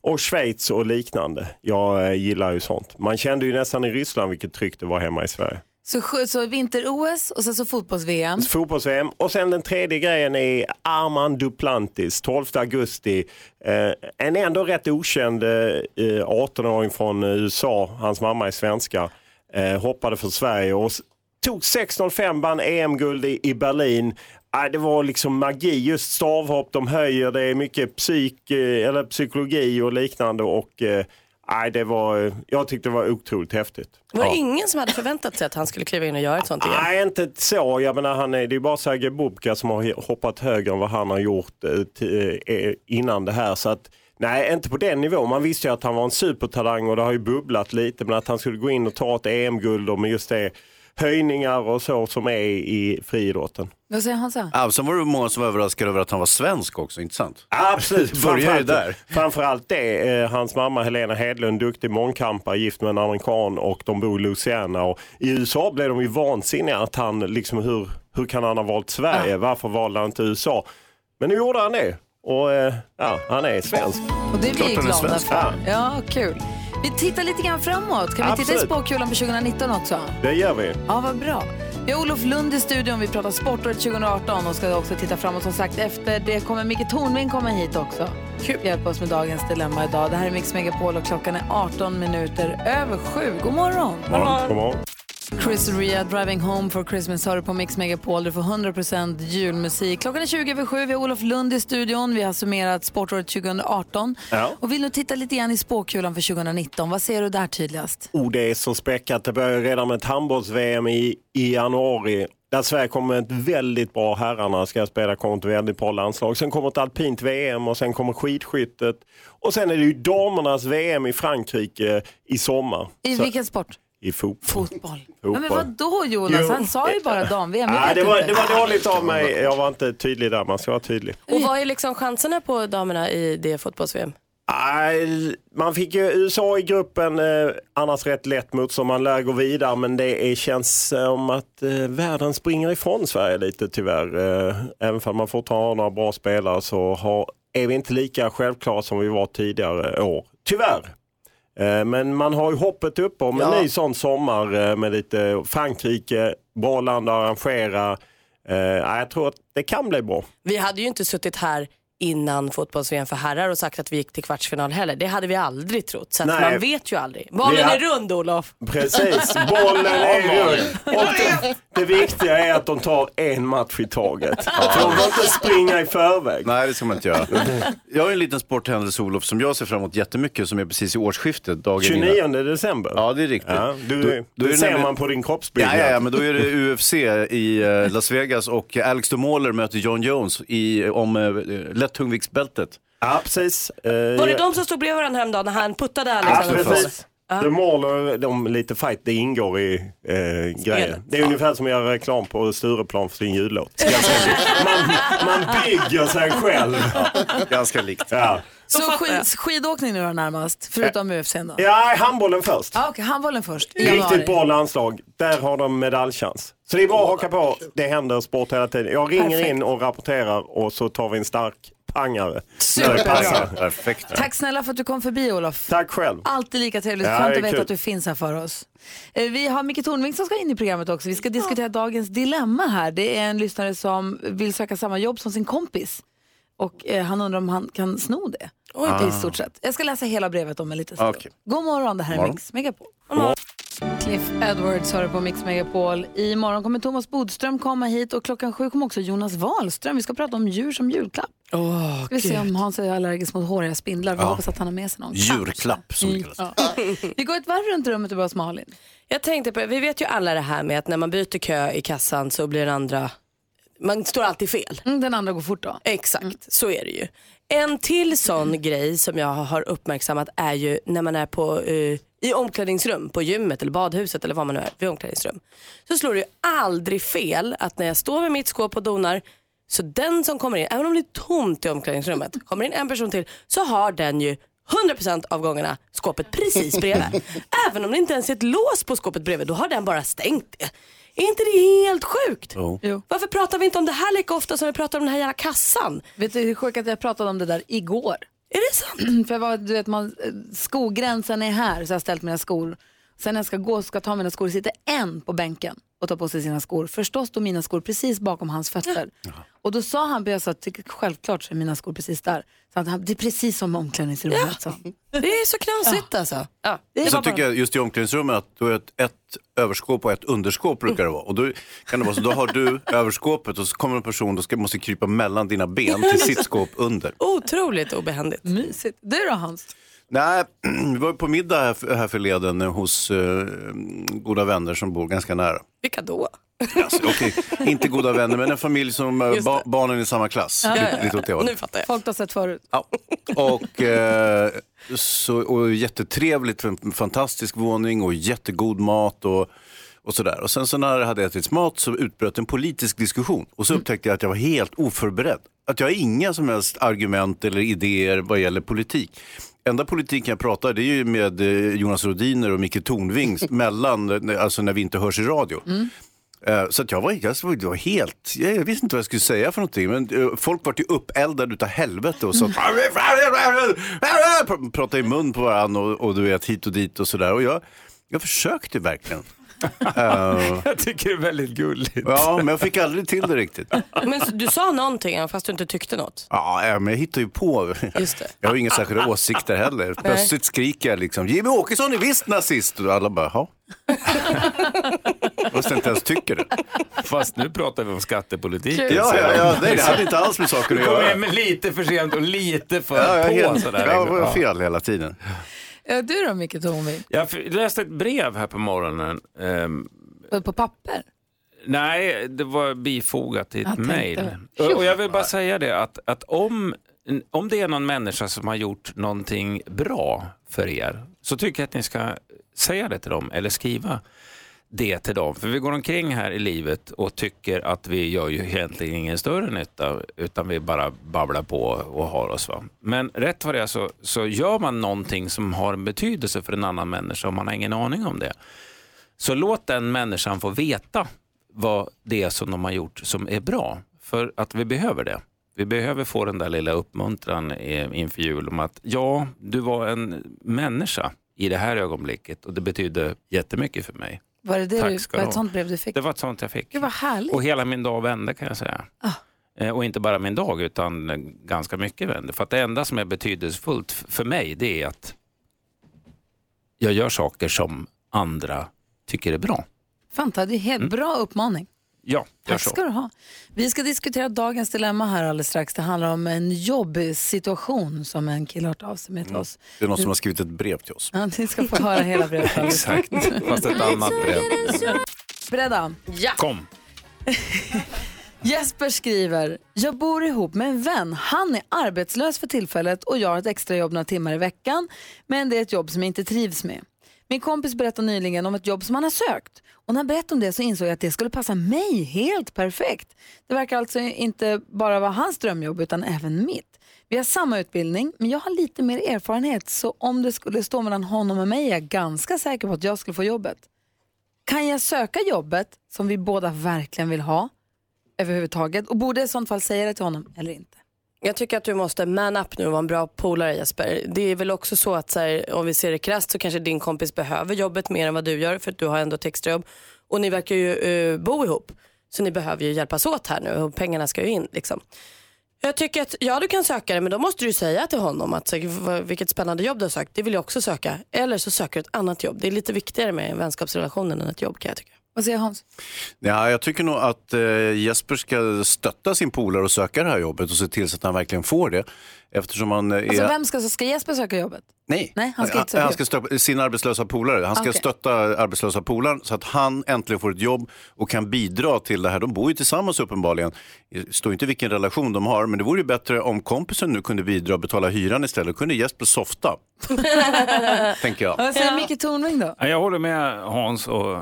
och Schweiz och liknande. Jag gillar ju sånt. Man kände ju nästan i Ryssland vilket tryck det var hemma i Sverige. Så, så vinter-OS och sen så fotbolls-VM. Fotbolls-VM och sen den tredje grejen är Armand Duplantis, 12 augusti. Eh, en ändå rätt okänd eh, 18-åring från eh, USA, hans mamma är svenska, eh, hoppade för Sverige och tog 6.05, vann EM-guld i, i Berlin. Eh, det var liksom magi, just stavhopp, de höjer, det är mycket psyk, eh, eller psykologi och liknande och eh, eh, ah, det var, eh, jag tyckte det var otroligt häftigt. Var det Ja. ingen som hade förväntat sig att han skulle kliva in och göra ett sånt igen? Nej, inte så. Jag menar, han är, det är bara Sergej Bubka som har hoppat högre än vad han har gjort eh, t- eh, innan det här. Så att, nej, inte på den nivån. Man visste ju att han var en supertalang och det har ju bubblat lite. Men att han skulle gå in och ta ett EM-guld och med just det höjningar och så som är i friidrotten. Vad säger Hansa? Ja, sen var det många som var överraskade över att han var svensk också, inte sant? Absolut, börjar ju där. framförallt det. Eh, hans mamma Helena Hedlund, duktig mångkampare, gift med en amerikan och de bor i Louisiana. Och I USA blev de ju vansinniga att han, liksom hur, hur kan han ha valt Sverige? Varför valde han inte USA? Men nu gjorde han det. Och eh, ja, han är svensk. Och det är vi glada för. Ja, Ja, kul. Vi tittar lite grann framåt. Kan vi titta i Absolut. spåkulan på 2019 också? det gör vi. Ja, vad bra. Vi har Olof Lund i studion. Vi pratar sportåret 2018 och ska också titta framåt. Som sagt, efter det kommer Micke Tornving komma hit också. Kul. Hjälpa oss med dagens dilemma idag. Det här är Mix Megapol och klockan är 18 minuter över sju. God morgon. God morgon. Chris Ria, Driving Home for Christmas har du på Mix Megapol. Du får 100% julmusik. Klockan är 20 över sju. Vi har Olof Lund i studion. Vi har summerat sportåret 2018. Ja. Och vill nu titta lite grann i spåkulan för 2019. Vad ser du där tydligast? Oh, det är så späckat. Det börjar redan med ett handbolls-VM i, i januari. Där Sverige kommer ett väldigt bra herrarna ska spela kommer ett väldigt bra landslag. Sen kommer ett alpint VM och sen kommer skidskyttet. Och sen är det ju damernas VM i Frankrike i sommar. I vilken sport? I fotboll. Fotboll. Fotboll. Ja, men vad då Jonas? Jo. Han sa ju bara dam-VM. Vet det, var, det var dåligt av mig. Jag var inte tydlig där. Man ska vara tydlig. Och vad är liksom chanserna på damerna i det fotbolls-VM? Nej, Man fick ju USA i gruppen, eh, annars rätt lätt mot som man lär gå vidare men det är, känns som att eh, världen springer ifrån Sverige lite tyvärr. Eh, även om man fortfarande har några bra spelare så har, är vi inte lika självklara som vi var tidigare år. Tyvärr. Eh, men man har ju hoppet uppe om en Ja. ny sån sommar eh, med lite Frankrike, bra land att arrangera. Eh, ja, jag tror att det kan bli bra. Vi hade ju inte suttit här innan fotbolls-VM för herrar och sagt att vi gick till kvartsfinal heller. Det hade vi aldrig trott. Så man vet ju aldrig. Bollen har- är rund Olof. Precis, bollen är rund. Och det, det viktiga är att de tar en match i taget. De får inte springa i förväg. Nej, det ska man inte göra. Jag har en liten sporthändelse, Olof, som jag ser fram emot jättemycket, som är precis i årsskiftet. Dagen 29 innan. december. Ja, det är riktigt. Ja, du, Då- det då är det ser nämligen- man på din Ja, kroppsbyggnad. ja, ja, men då är det UFC i eh, Las Vegas och Alex de Moller möter John Jones i, om uh, lättungviktsbältet. Ja, precis. Eh, Var det de som stod bredvid varandra häromdagen när han puttade Ja, Alexander precis. Ja. De målar de lite fight, det ingår i eh, grejen. Det är ungefär som att göra reklam på Stureplan för sin jullåt. Man, man bygger sig själv. Ganska likt. Ja. Så skid, skidåkning nu då närmast, förutom UFC då? Ja, handbollen först. Ah, Okej, handbollen först. i januari. Riktigt bra landslag. Där har de medaljchans. Så det är bara att haka på. Det händer sport hela tiden. Jag ringer Perfekt. in och rapporterar och så tar vi en stark pangare. Superbra. Perfekt. Tack snälla för att du kom förbi Olof. Tack själv. Alltid lika trevligt. Ja, Skönt att är veta kul. att du finns här för oss. Eh, Vi har Micke Tornving som ska in i programmet också. Vi ska diskutera dagens dilemma här. Det är en lyssnare som vill söka samma jobb som sin kompis. Och eh, han undrar om han kan sno det. Oj. I Ah. stort sett. Jag ska läsa hela brevet om en liten stund. Okej. God morgon, det här är Morgon. Mix Megapol. Cliff Edwards har du på Mix Megapol. Imorgon kommer Thomas Bodström komma hit och klockan sju kommer också Jonas Wahlström. Vi ska prata om djur som julklapp. Oh, Ska vi se om Hans är allergisk mot håriga spindlar. Vi Ja. hoppas att han har med sig någon. Djurklapp som det Mm, kallas. ja. Vi går ett varv runt rummet och börjar hos Malin. Jag tänkte på, vi vet ju alla det här med att när man byter kö i kassan så blir den andra, man står alltid fel. Mm, den andra går fort då. Exakt, så är det ju. En till sån grej som jag har uppmärksammat är ju när man är på, eh, i omklädningsrum, på gymmet eller badhuset eller vad man nu är, vid omklädningsrum. Så slår det ju aldrig fel att när jag står med mitt skåp och donar så den som kommer in, även om det är tomt i omklädningsrummet, kommer in en person till så har den ju 100% av gångerna skåpet precis bredvid. Även om det inte ens är ett lås på skåpet bredvid, då har den bara stängt det. Är inte det helt sjukt? Jo. Varför pratar vi inte om det här lika ofta som vi pratar om den här jävla kassan? Vet du hur sjukt att jag pratade om det där igår? Är det sant? För jag var, du vet, man, skogränsen är här så jag har ställt mina skor. Sen när jag ska gå och ska ta mina skor sitter en på bänken och tar på sig sina skor. Förstås står mina skor precis bakom hans fötter. Och då sa han, jag sa, "Tycker- självklart så är mina skor precis där. Så han, det är precis som omklädningsrummet. han. Det är så knasigt alltså. Ja, det Så var tycker bara... jag just i omklädningsrummet att då är ett, ett överskåp och ett underskåp brukar det vara. Och då kan det vara så, då har du överskåpet och så kommer en person och ska, måste krypa mellan dina ben till sitt skåp under. Otroligt obehändigt. Mysigt. Du då Hans? Nej, vi var på middag här, för- här förleden eh, hos eh, goda vänner som bor ganska nära. Vilka då? Alltså, okej, inte goda vänner, men en familj som eh, ba, barnen i samma klass. Lite, lite åt det. Nu fattar jag. Folk har sett förut. Ja. Och, eh, så, och jättetrevligt, en fantastisk våning och jättegod mat och, och sådär. Och sen så när det hade ätits mat så utbröt en politisk diskussion och så upptäckte jag att jag var helt oförberedd. Att jag har inga som helst argument eller idéer vad gäller politik. Enda politiken jag pratar det är ju med eh, Jonas Rodiner och Micke Tornving mellan, eh, alltså när vi inte hörs i radio. Eh, Så jag var, jag var, helt, jag, visste inte vad jag skulle säga för någonting. Men folk var ju uppeldade utav helvete och så pr- pratade i mun på varandra och, och du vet hit och dit och sådär. Och jag, jag försökte verkligen. Jag tycker det är väldigt gulligt. ja, men jag fick aldrig till det riktigt. Men du sa någonting fast du inte tyckte något. Ja, ja, men jag hittar ju på. Just det. Jag har ju inga särskilda åsikter heller. Plötsligt skriker jag liksom, Jimmy Åkesson är visst nazist. Och alla bara, ja. Fast jag inte ens tycker det. Fast nu pratar vi om skattepolitik. Ja, ja, ja, det hade inte alls med saker att Du kom göra. hem lite för sent och lite för Ja, jag, på. helt, sådär, jag liksom. var Ja. fel hela tiden. Ja, du då Micke Tornving? Jag läste ett brev här på morgonen. Ehm, På papper? nej, det var bifogat Jag ett mejl. och jag vill bara säga det att, att om, om det är någon människa som har gjort någonting bra för er så tycker jag att ni ska säga det till dem eller skriva det till dem. För vi går omkring här i livet och tycker att vi gör ju egentligen ingen större nytta utan vi bara babblar på och har oss. Va? Men rätt vad det är så, så gör man någonting som har en betydelse för en annan människa och man har ingen aning om det. Så låt den människan få veta vad det är som de har gjort som är bra. För att vi behöver det. Vi behöver få den där lilla uppmuntran eh, inför jul om att ja, du var en människa i det här ögonblicket och det betyder jättemycket för mig. Var det, det Tack du, var det ett sånt brev du fick? Det var ett sånt jag fick. Gud vad härligt. Och hela min dag vände kan jag säga. Eh, Och inte bara min dag utan ganska mycket vände. För att det enda som är betydelsefullt för mig det är att jag gör saker som andra tycker är bra. Fanta, det är helt bra uppmaning. Ja, Tack så. ska du ha. Vi ska diskutera dagens dilemma här alldeles strax. Det handlar om en jobbsituation som en kille har hört av sig med till oss. Det är någon som har skrivit ett brev till oss. Ja, ni ska få höra hela brevet. Exakt, fast ett annat brev. Beredda? Ja. Kom. Jesper skriver, jag bor ihop med en vän. Han är arbetslös för tillfället och jag har ett extrajobb några timmar i veckan. Men det är ett jobb som jag inte trivs med. Min kompis berättade nyligen om ett jobb som han har sökt. Och när han berättade om det så insåg jag att det skulle passa mig helt perfekt. Det verkar alltså inte bara vara hans drömjobb utan även mitt. Vi har samma utbildning men jag har lite mer erfarenhet så om det skulle stå mellan honom och mig är jag ganska säker på att jag skulle få jobbet. Kan jag söka jobbet som vi båda verkligen vill ha överhuvudtaget? Och borde jag i sånt fall säga det till honom eller inte? Jag tycker att du måste man up nu och vara en bra polare Jesper. Det är väl också så att så här, om vi ser det krasst så kanske din kompis behöver jobbet mer än vad du gör för att du har ändå ett extrajobb. Och ni verkar ju uh, bo ihop. Så ni behöver ju hjälpas åt här nu och pengarna ska ju in. Liksom. Jag tycker att ja du kan söka det men då måste du säga till honom att så, vilket spännande jobb du har sökt, det vill jag också söka. Eller så söker du ett annat jobb. Det är lite viktigare med vänskapsrelationen än ett jobb kan jag tycka. Vad säger Hans? Ja, jag tycker nog att eh, Jesper ska stötta sin polare och söka det här jobbet och se till så att han verkligen får det. Eftersom han eh, är... Alltså vem ska, ska Jesper söka jobbet? Nej, Nej, han ska inte söka han ska stötta sin arbetslösa polare. Han ska Okej. stötta arbetslösa polaren så att han äntligen får ett jobb och kan bidra till det här. De bor ju tillsammans uppenbarligen. Det står inte vilken relation de har, men det vore ju bättre om kompisen nu kunde bidra och betala hyran istället. Då kunde Jesper softa, tänker jag. Vad säger Micke Tornving då? Ja, Jag håller med Hans och,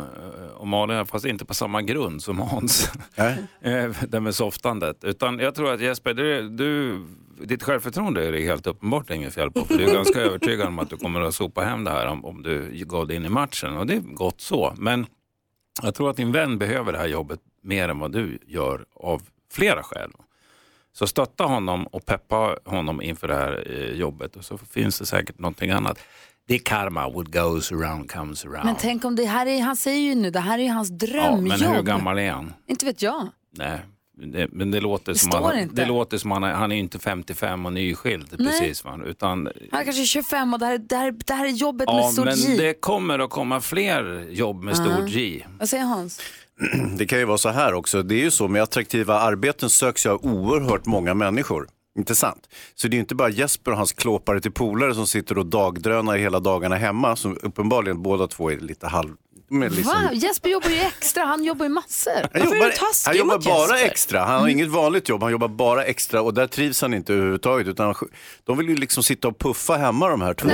och Malin, fast inte på samma grund som Hans. Eh, det med softandet. Utan jag tror att Jesper, du, du, ditt självförtroende är det helt uppenbart inget fel på. För du är ganska övertygad om att du kommer att sopa hem det här om, om du gav dig in i matchen. Och det är gott så. Men Jag tror att din vän behöver det här jobbet mer än vad du gör av flera skäl. Så stötta honom och peppa honom inför det här eh, jobbet och så finns det säkert någonting annat. Det är karma, what goes around comes around. Men tänk om det här är, han säger ju nu, det här är hans ja, drömjobb. men hur gammal är han? Inte vet jag. Nej, det, men det låter Det som han, inte. det låter som han, är- han är inte 55 och nyskild Nej. precis. Va? Utan, Han är kanske 25 och det här, det här, det här är jobbet med ja, stort men J. det kommer att komma fler jobb med Ja. stort J. Vad säger Hans? Det kan ju vara så här också. Det är ju så med attraktiva arbeten söks ju av oerhört många människor. Inte sant? Så det är inte bara Jesper och hans klåpare till polare som sitter och dagdrönar hela dagarna hemma. Som uppenbarligen båda två är lite halv... Men liksom- Va? Jesper jobbar ju extra, han jobbar ju massor. Han jobbar, han jobbar bara extra. Han Mm. har inget vanligt jobb, han jobbar bara extra och där trivs han inte överhuvudtaget. Utan han- de vill ju liksom sitta och puffa hemma de här två.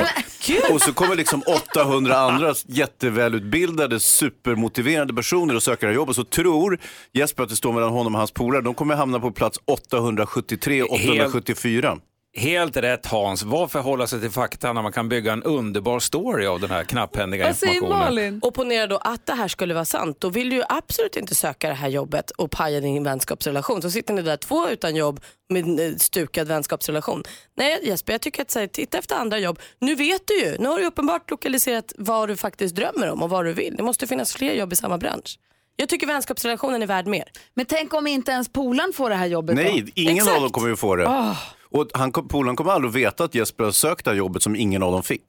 Och så kommer liksom 800 andra jättevälutbildade, supermotiverade personer och söker här jobbet. Så tror Jesper att det står mellan honom och hans polare. De kommer hamna på plats 873 och 874. Helt rätt Hans. Varför hålla sig till fakta när man kan bygga en underbar story av den här knapphändiga informationen? Och ponera då att det här skulle vara sant. Då vill du ju absolut inte söka det här jobbet och paja din vänskapsrelation. Så sitter ni där två utan jobb med en eh, stukad vänskapsrelation. Nej Jesper, jag tycker att så här, titta efter andra jobb. Nu vet du ju. Nu har du uppenbart lokaliserat vad du faktiskt drömmer om och vad du vill. Det måste finnas fler jobb i samma bransch. Jag tycker vänskapsrelationen är värd mer. Men tänk om inte ens polaren får det här jobbet Nej, då? ingen Exakt. av dem kommer ju få det. Ah. Och han, kom- polaren kommer aldrig veta att Jesper har sökt det här jobbet som ingen av dem fick.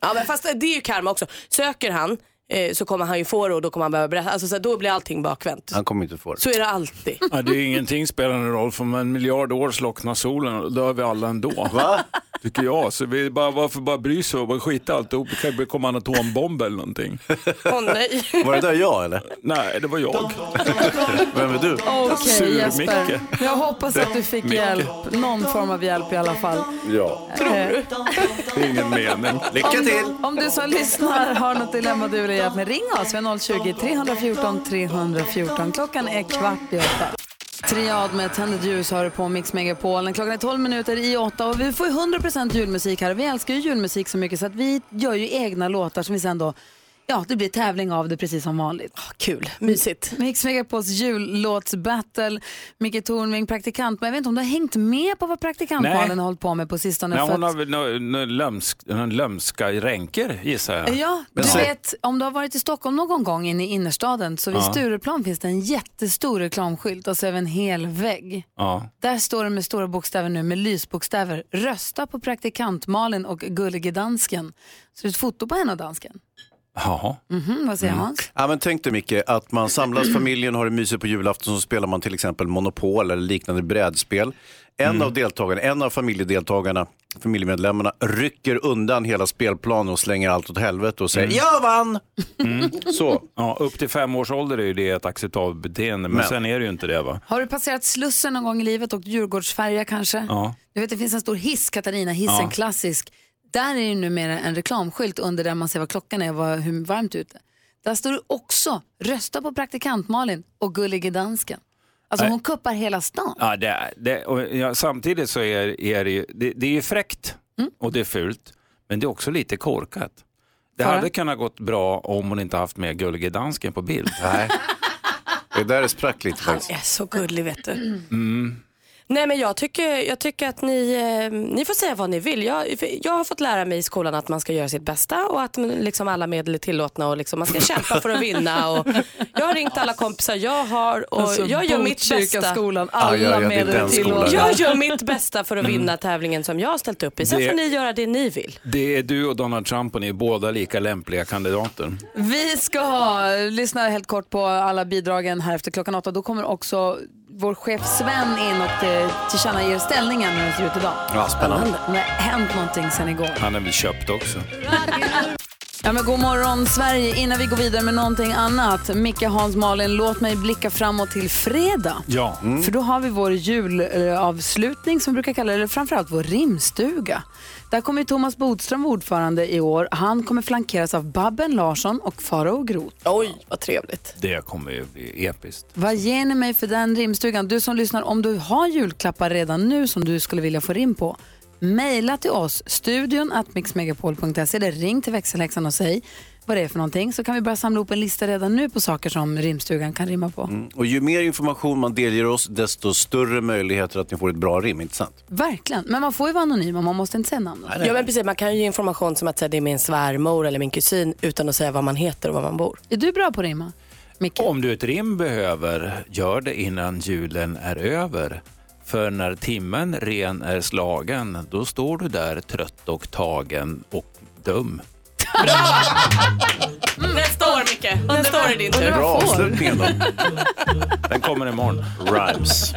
Ja, men fast det är ju karma också. Söker han eh, så kommer han ju få det och då kommer han behöva berätta. Alltså, så här, då blir allting bakvänt. Han kommer inte få det. Så är det alltid. Ja, det är ingenting spelar någon roll, för om en miljard år slocknar solen och då dör vi alla ändå. Va? Tycker jag. Så vi bara, varför bara bry sig och bara skita alltihop? Det kan ju komma en atombomb eller någonting. Åh nej. Var det där jag eller? Nej, det var jag. Vem är du? Okej Sur Jesper, Micke. jag hoppas att du fick Micke. hjälp. Någon form av hjälp i alla fall. Ja. Tror du? Det är ingen mening. om, Du, om du som lyssnar har något dilemma du vill ha att med, ring oss. Vi har 020 314 314. Klockan är kvart i åtta. Triad med Tändet ljus har du på Mix Megapolen. Klockan är 12 minuter i åtta och vi får ju 100% julmusik här. Vi älskar ju julmusik så mycket så att vi gör ju egna låtar som vi sen då Ja, det blir tävling av det precis som vanligt. kul, mysigt. Mix Megapols jullåtsbattle. Micke Tornving, praktikant. Men jag vet inte om du har hängt med på vad praktikant Nej. Malin har hållit på med på sistone. Nej, hon har väl lömsk, någon lömska ränker gissar jag. Ja, du vet om du har varit i Stockholm någon gång inne i innerstaden så vid Ja. Stureplan finns det en jättestor reklamskylt och så över en hel vägg. Ja. Där står det med stora bokstäver nu med lysbokstäver. Rösta på praktikant Malin och gullige dansken. Så det är ett foto på henne och dansken. Jaha. Mhm, vad säger Hans? Ja, men tänk dig Micke, att man samlas familjen, har det mysigt på julafton så spelar man till exempel Monopol eller liknande brädspel. En av deltagarna, en av familjedeltagarna, familjemedlemmarna rycker undan hela spelplanen och slänger allt åt helvete och säger Mm. jag vann! Så. Ja, upp till fem års ålder är ju det ett acceptabelt beteende, men, Men. sen är det ju inte det va? Har du passerat Slussen någon gång i livet och Djurgårdsfärja kanske? Ja. Du vet det finns en stor hiss, Katarina, hissen Ja. klassisk. Där är det numera en reklamskylt under där man ser vad klockan är och hur varmt ute. Där står det också rösta på praktikant Malin och gullige dansken. Alltså hon kuppar hela stan. Ja, det, är- det, och ja, samtidigt så är, är det ju det, det är ju fräckt och det är fult, men det är också lite korkat. Det För? hade kunnat gått bra om hon inte haft med Gullige Dansken på bild. Nej. Det där är sprack lite Han faktiskt. är så gullig vet du. Mm. Nej men jag tycker, jag tycker att ni, eh, ni får säga vad ni vill. Jag, jag har fått lära mig i skolan att man ska göra sitt bästa och att mm, liksom alla medel är tillåtna och liksom man ska kämpa för att vinna. Och jag har ringt alla kompisar jag har och Alltså, jag gör mitt bästa. skolan, alla Ja, ja, medel är tillåtna. Jag ja. gör mitt bästa för att Mm. vinna tävlingen som jag har ställt upp i. Sen Det- får ni göra det ni vill. Det är du och Donald Trump och ni är båda lika lämpliga kandidater. Vi ska ha, lyssna helt kort på alla bidragen här efter klockan åtta. Då kommer också vår chef Sven in och eh, tillkännager ställningen hur det ser ut idag. Ja, spännande. Det har hänt någonting sen igår. Han är väl köpt också. Ja, men god morgon Sverige. Innan vi går vidare med någonting annat. Micke, Hans, Malin, låt mig blicka framåt till fredag. Ja. För då har vi vår julavslutning som vi brukar kalla det, eller framförallt vår rimstuga. Där kommer Thomas Bodström ordförande i år. Han kommer flankeras av Babben Larsson och Farao Groth. Oj, vad trevligt. Det kommer ju bli episkt. Vad ger ni mig för den rimstugan? Du som lyssnar, om du har julklappar redan nu som du skulle vilja få rim på, mejla till oss, studion at mixmegapol.se eller ring till växelhäxan och säg vad det är för någonting så kan vi börja samla ihop en lista redan nu på saker som rimstugan kan rimma på. Mm. Och ju mer information man delger oss, desto större möjligheter att ni får ett bra rim, inte sant? Verkligen, men man får ju vara anonym och man måste inte säga namnet. Ja men precis, man kan ju ge information som att säga, det är min svärmor eller min kusin utan att säga vad man heter och var man bor. Är du bra på att rimma? Om du ett rim behöver, gör det innan julen är över. För när timmen ren är slagen, då står du där trött och tagen och dum. Nästa år Micke, nästa år är din tur. Bra avslutning ändå. Den kommer imorgon. Rhymes.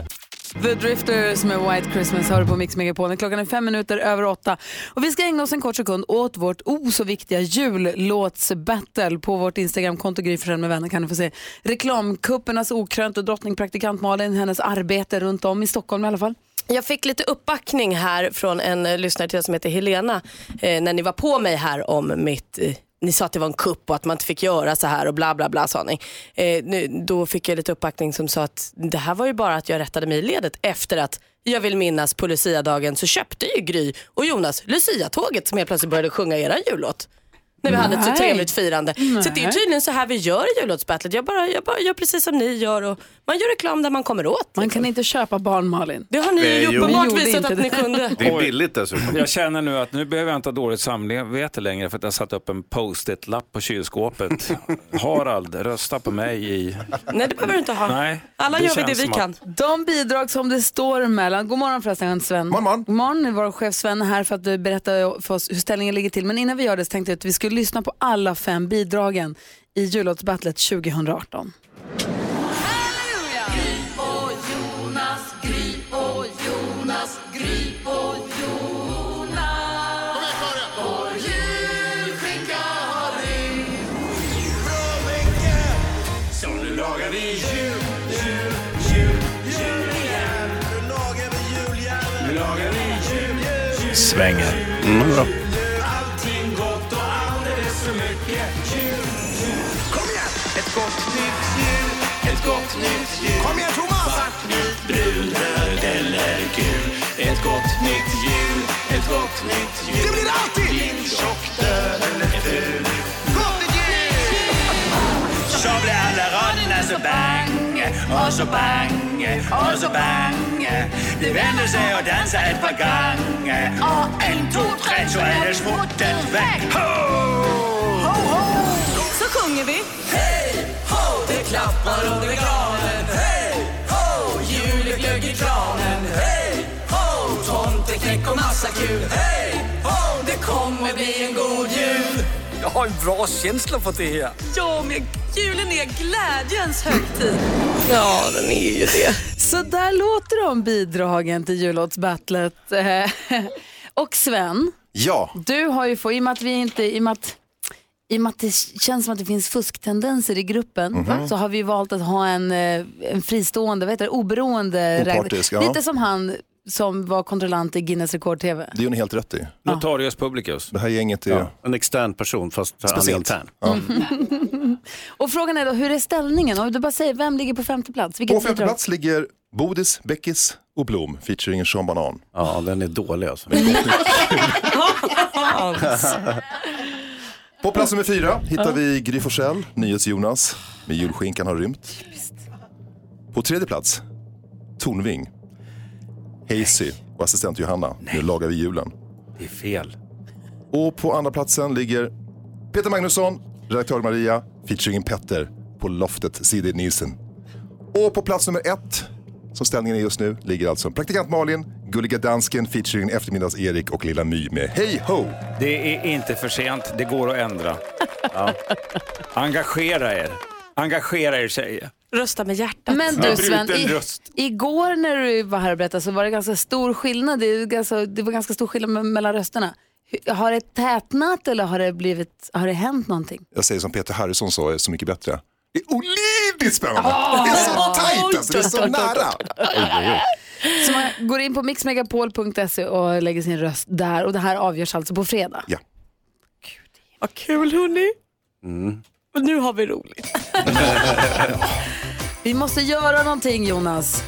The Drifters med White Christmas hör du på Mix Megapol. Klockan är fem minuter över åtta. Och vi ska ägna oss en kort sekund åt vårt o så viktiga jullåtsbattle. På vårt Instagramkonto Gry med vänner kan du få se reklamkuppernas okrönt och drottning praktikant Malin, hennes arbete runt om i Stockholm i alla fall. Jag fick lite uppbackning här från en eh, lyssnare till oss som heter Helena eh, när ni var på mig här om mitt eh, ni sa att det var en kupp och att man inte fick göra så här och bla bla bla sa ni. Eh, nu, då fick jag lite uppbackning som sa att det här var ju bara att jag rättade mig i ledet efter att jag vill minnas på Lucia-dagen så köpte ju Gry och Jonas Lucia-tåget som helt plötsligt började sjunga era jullåt. När vi hade ett så Nej. trevligt firande. Så Nej. det är tydligen så här vi gör i jullåtsbattlet. Jag bara, jag bara gör precis som ni gör och man gör reklam där man kommer åt. Man kan inte köpa barn Malin. Det har ni ju uppenbart Ni visat att ni det. kunde. Det är billigt dessutom. Jag känner nu att nu behöver jag inte ha dåligt samvete längre för att jag satt upp en post-it-lapp på kylskåpet. Harald, rösta på mig i... Nej det behöver du inte ha. Nej, Alla det gör vi det vi kan. att- De bidrag som det står mellan, god morgon förresten Sven. God morgon. God morgon, vår chef Sven är här för att berätta för oss hur ställningen ligger till. Men innan vi gör det så tänkte jag att vi skulle lyssna på alla fem bidragen i jullåtsbattlet 2018. Så nu lagar gott nytt jul, ett gott nytt jul. Kom igen Thomas! Svart, vit, brun, röd eller gul. Ett gott nytt jul, ett gott nytt jul. Det blir alltid! Din tjock, död eller ful. Gott nytt jul! Så blir alla raderna så bang, och så bang, och så bang. Det vänder sig och dansar ett par gånger. Och en, två, tre så är det smuttet väck. Ho! Ho, ho! Så sjunger vi. Klappar under granen. Hej, ho! Juleglögg i kranen. Hej, ho! Tomteknäck och massa kul. Hej, ho! Det kommer bli en god jul. Jag har en bra känsla för det här. Ja, men julen är glädjens högtid. Ja, den är ju det. Så där låter de bidragen till jullåtsbattlet. Och Sven, Ja, du har ju fått, i och med att vi inte, i och med att i och med att det känns som att det finns fusktendenser i gruppen Mhm. så har vi valt att ha en, eh, en fristående, vad heter det, oberoende Opartisk, ja. Lite som han som var kontrollant i Guinness rekord-TV. det är ni helt rätt i. Notarius publicus. Det här gänget är Ja, en extern person fast han är speciellt. intern. Ja. Och frågan är då, hur är ställningen? Om du bara säger, vem ligger på femte plats? Vilket På femte plats ligger Bodis, Beckis och Blom featuring Sean Banan. Ja, den är dålig alltså. På plats nummer fyra hittar vi Gry Forssell, NyhetsJonas med julskinkan har rymt. På tredje plats, Tornving, Hazy och assistent Johanna, nu lagar vi julen. Det är fel. Och på andra platsen ligger Peter Magnusson, redaktör Maria, featuring Petter på loftet Sid Nielsen. Och på plats nummer ett, som ställningen är just nu, ligger alltså praktikant Malin, Gulliga Dansken featuring Eftermiddags-Erik och Lilla My med Hej Ho! Det är inte för sent, det går att ändra. Ja. Engagera er. Engagera er tjejer. Rösta med hjärtat. Men du Sven, i, röst. igår när du var här och berättade så var det ganska stor skillnad. Det, ganska, det var ganska stor skillnad me- mellan rösterna. Har det tätnat eller har det, blivit, har det hänt någonting? Jag säger som Peter Harrison sa, så mycket bättre. Det är olidligt spännande! Ah! det är så tajt alltså, det är så nära! Så man går in på mixmegapol.se och lägger sin röst där och det här avgörs alltså på fredag. Ja. Vad kul hörni. Mm. Och nu har vi roligt. Vi måste göra någonting Jonas.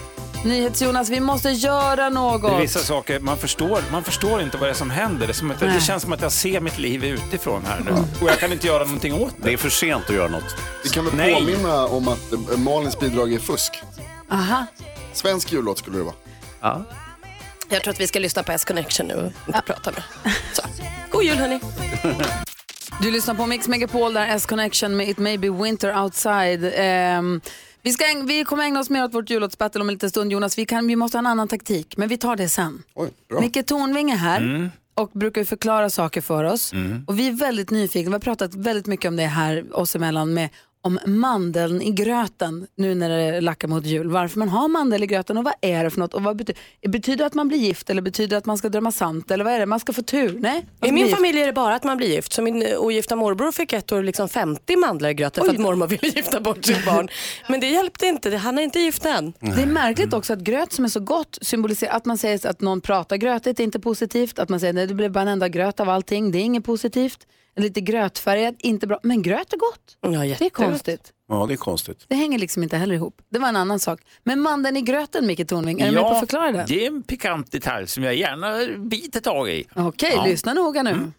NyhetsJonas, vi måste göra något. Det är vissa saker, man förstår, man förstår inte vad det är som händer. Det, är som att, det känns som att jag ser mitt liv utifrån här nu. Och jag kan inte göra någonting åt det. Det är för sent att göra något. Vi kan väl Nej. påminna om att eh, Malins bidrag är fusk. Aha. Svensk jullåt skulle det vara. Ja. Jag tror att vi ska lyssna på S-Connection nu och inte prata med. Så. God jul hörni. Du lyssnar på Mix Megapol där S-Connection med It May Be Winter Outside. Ehm, vi, ska, vi kommer ägna oss mer åt vårt jullåtsbattle om en liten stund. Jonas, vi, kan, vi måste ha en annan taktik, men vi tar det sen. Oj, bra. Micke Tornving är här Mm. och brukar förklara saker för oss. Mm. Och vi är väldigt nyfikna. Vi har pratat väldigt mycket om det här oss emellan med om mandeln i gröten nu när det lackar mot jul. Varför man har mandel i gröten och vad är det för något? Och vad betyder, betyder det att man blir gift eller betyder det att man ska drömma sant eller vad är det? Man ska få tur? Nej? I min familj är det bara att man blir gift. Så min ogifta morbror fick ett år liksom 50 mandlar i gröten för att mormor ville gifta bort sitt barn. Men det hjälpte inte, han är inte gift än. Det är märkligt också att gröt som är så gott symboliserar att man säger att någon pratar grötigt är inte positivt. Att man säger att det blir bara en enda gröt av allting, det är inget positivt. Lite grötfärgad, inte bra. Men gröt är gott. Ja, det är konstigt. Ja, det är konstigt. Det hänger liksom inte heller ihop. Det var en annan sak. Men mandeln i gröten, Micke Tornving, är du med på att förklara det? det är en pikant detalj som jag gärna biter tag i. Okej, Ja. lyssna noga nu.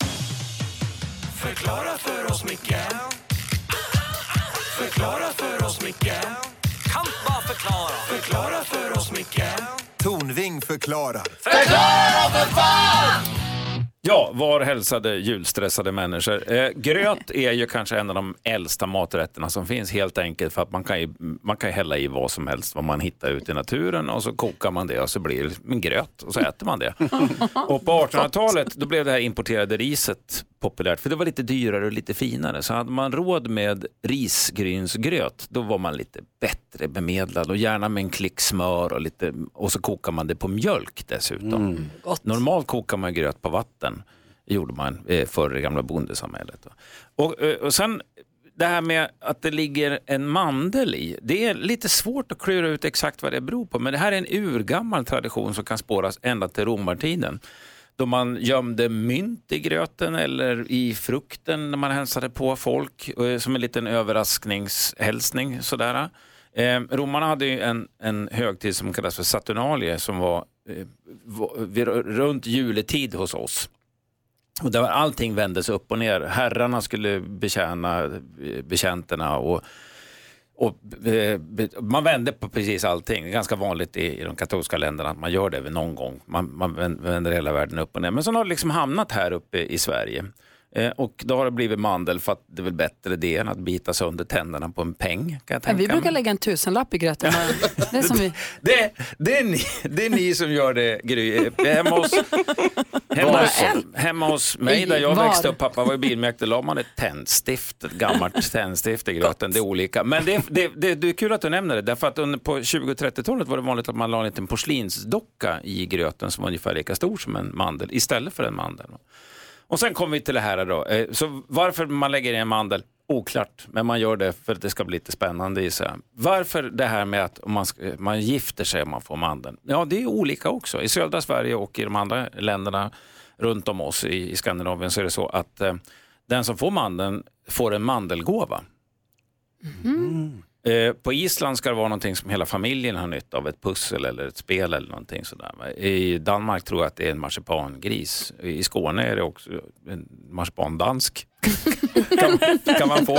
Förklara för oss, Micke Förklara för oss, Micke Kan bara förklara Förklara för oss, Micke Tornving förklarar. Förklara för fan! Ja, var hälsade julstressade människor. Eh, gröt är ju kanske en av de äldsta maträtterna som finns helt enkelt för att man kan, ju, man kan hälla i vad som helst vad man hittar ute i naturen och så kokar man det och så blir det en gröt och så äter man det. Och på 1800-talet då blev det här importerade riset populärt för det var lite dyrare och lite finare. Så hade man råd med risgrynsgröt då var man lite bättre bemedlad och gärna med en klick smör och, lite, och så kokar man det på mjölk dessutom. Normalt kokar man gröt på vatten. Gjorde man eh, förr i gamla bondesamhället. Och, eh, och sen det här med att det ligger en mandel i. Det är lite svårt att klura ut exakt vad det beror på. Men det här är en urgammal tradition som kan spåras ända till romartiden. Då man gömde mynt i gröten eller i frukten när man hälsade på folk eh, som en liten överraskningshälsning. Sådär. Eh, romarna hade ju en, en högtid som kallas för Saturnalie som var eh, runt juletid hos oss. Och där allting vändes upp och ner. Herrarna skulle betjäna eh, betjänterna och, och eh, man vände på precis allting. Det är ganska vanligt i, i de katolska länderna att man gör det någon gång. Man, man vänder hela världen upp och ner. Men så har det liksom hamnat här uppe i Sverige. Eh, och då har det blivit mandel för att det är väl bättre det än att bita sönder tänderna på en peng. Kan jag Ja, tänka vi brukar lägga en tusenlapp i gröten. Det är som vi... Det, det, är ni, det är ni som gör det, Gry. Hemma hos, hemma hos, hemma hos mig där jag Var? växte upp, pappa var ju bilmärkt, la man ett tändstift, ett gammalt tändstift i gröten. Det är olika. Men det, det, det, det är kul att du nämner det, därför att under, på 20 och 30-talet var det vanligt att man la en liten porslinsdocka i gröten som var ungefär lika stor som en mandel, istället för en mandel. Och sen kommer vi till det här då. Eh, så varför man lägger i en mandel? Oklart, men man gör det för att det ska bli lite spännande i sig. Varför det här med att om man, man gifter sig om man får mandeln? Ja, det är olika också. I södra Sverige och i de andra länderna runt om oss i, i Skandinavien så är det så att eh, den som får mandeln får en mandelgåva. Mm. Eh, På Island ska det vara någonting som hela familjen har nytta av, ett pussel eller ett spel eller någonting sådär. I Danmark tror jag att det är en marsipangris. I Skåne är det också en marsipandansk. kan, kan man få.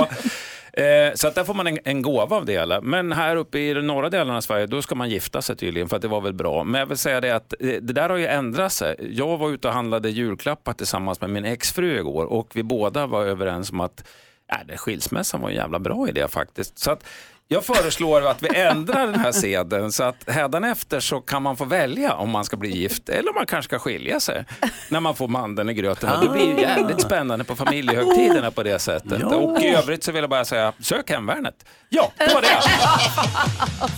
Eh, Så att där får man en, en gåva av det hela. Men här uppe i de norra delarna av Sverige, då ska man gifta sig tydligen för att det var väl bra. Men jag vill säga det att eh, det där har ju ändrat sig. Jag var ute och handlade julklappar tillsammans med min exfru igår och vi båda var överens om att Ja, det skilsmässan var en jävla bra idé faktiskt. Så att jag föreslår att vi ändrar den här seden så att hädanefter så kan man få välja om man ska bli gift eller om man kanske ska skilja sig när man får mandeln i gröten. Och det blir ju jävligt spännande på familjehögtiderna på det sättet. Ja. Och i övrigt så vill jag bara säga, sök hemvärnet. Ja, det var det.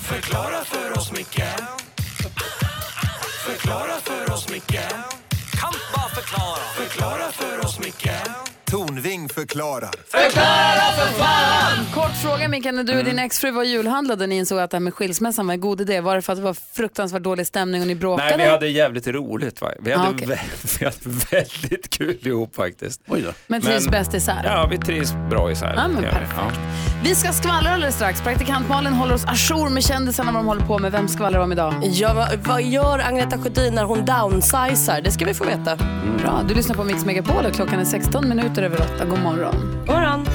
Förklara för oss, Micke Förklara för oss, Micke Kan bara förklara Förklara för oss, Micke Tornving förklarar. Förklara för fan! Kort fråga Mikael, när du och din exfru var julhandlade och ni insåg att det här med skilsmässan var en god idé. Var det för att det var fruktansvärt dålig stämning och ni bråkade? Nej, vi hade jävligt roligt. Va? Vi, hade Ah, okej. vä- vi hade väldigt kul ihop faktiskt. Men trivs bäst isär? Ja, vi trivs bra isär. Ja, men vi. Ja. Vi ska skvallra alldeles strax. Praktikant Malin håller oss ajour med kändisarna vad de håller på med. Vem skvallrar vi om idag? Ja, vad, vad gör Agneta Sjödin när hon downsizar? Det ska vi få veta. Bra, du lyssnar på Mix Megapol och klockan är 16 minuter över 8. God morgon. God morgon.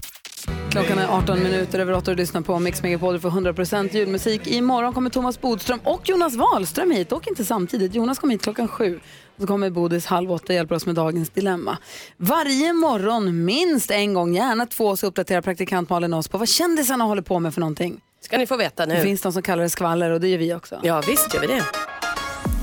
Klockan är 18 minuter över 8 och du lyssnar på Mix Megapol för 100% julmusik. Imorgon kommer Thomas Bodström och Jonas Wahlström hit, dock inte samtidigt. Jonas kommer hit klockan sju. Och så kommer Bodis halv åtta och hjälper oss med dagens dilemma. Varje morgon, minst en gång, gärna två, så uppdaterar praktikant Malin oss på vad kändisarna håller på med för någonting. Ska ni få veta nu. Det finns de som kallar det skvaller och det gör vi också. Ja, visst gör vi det.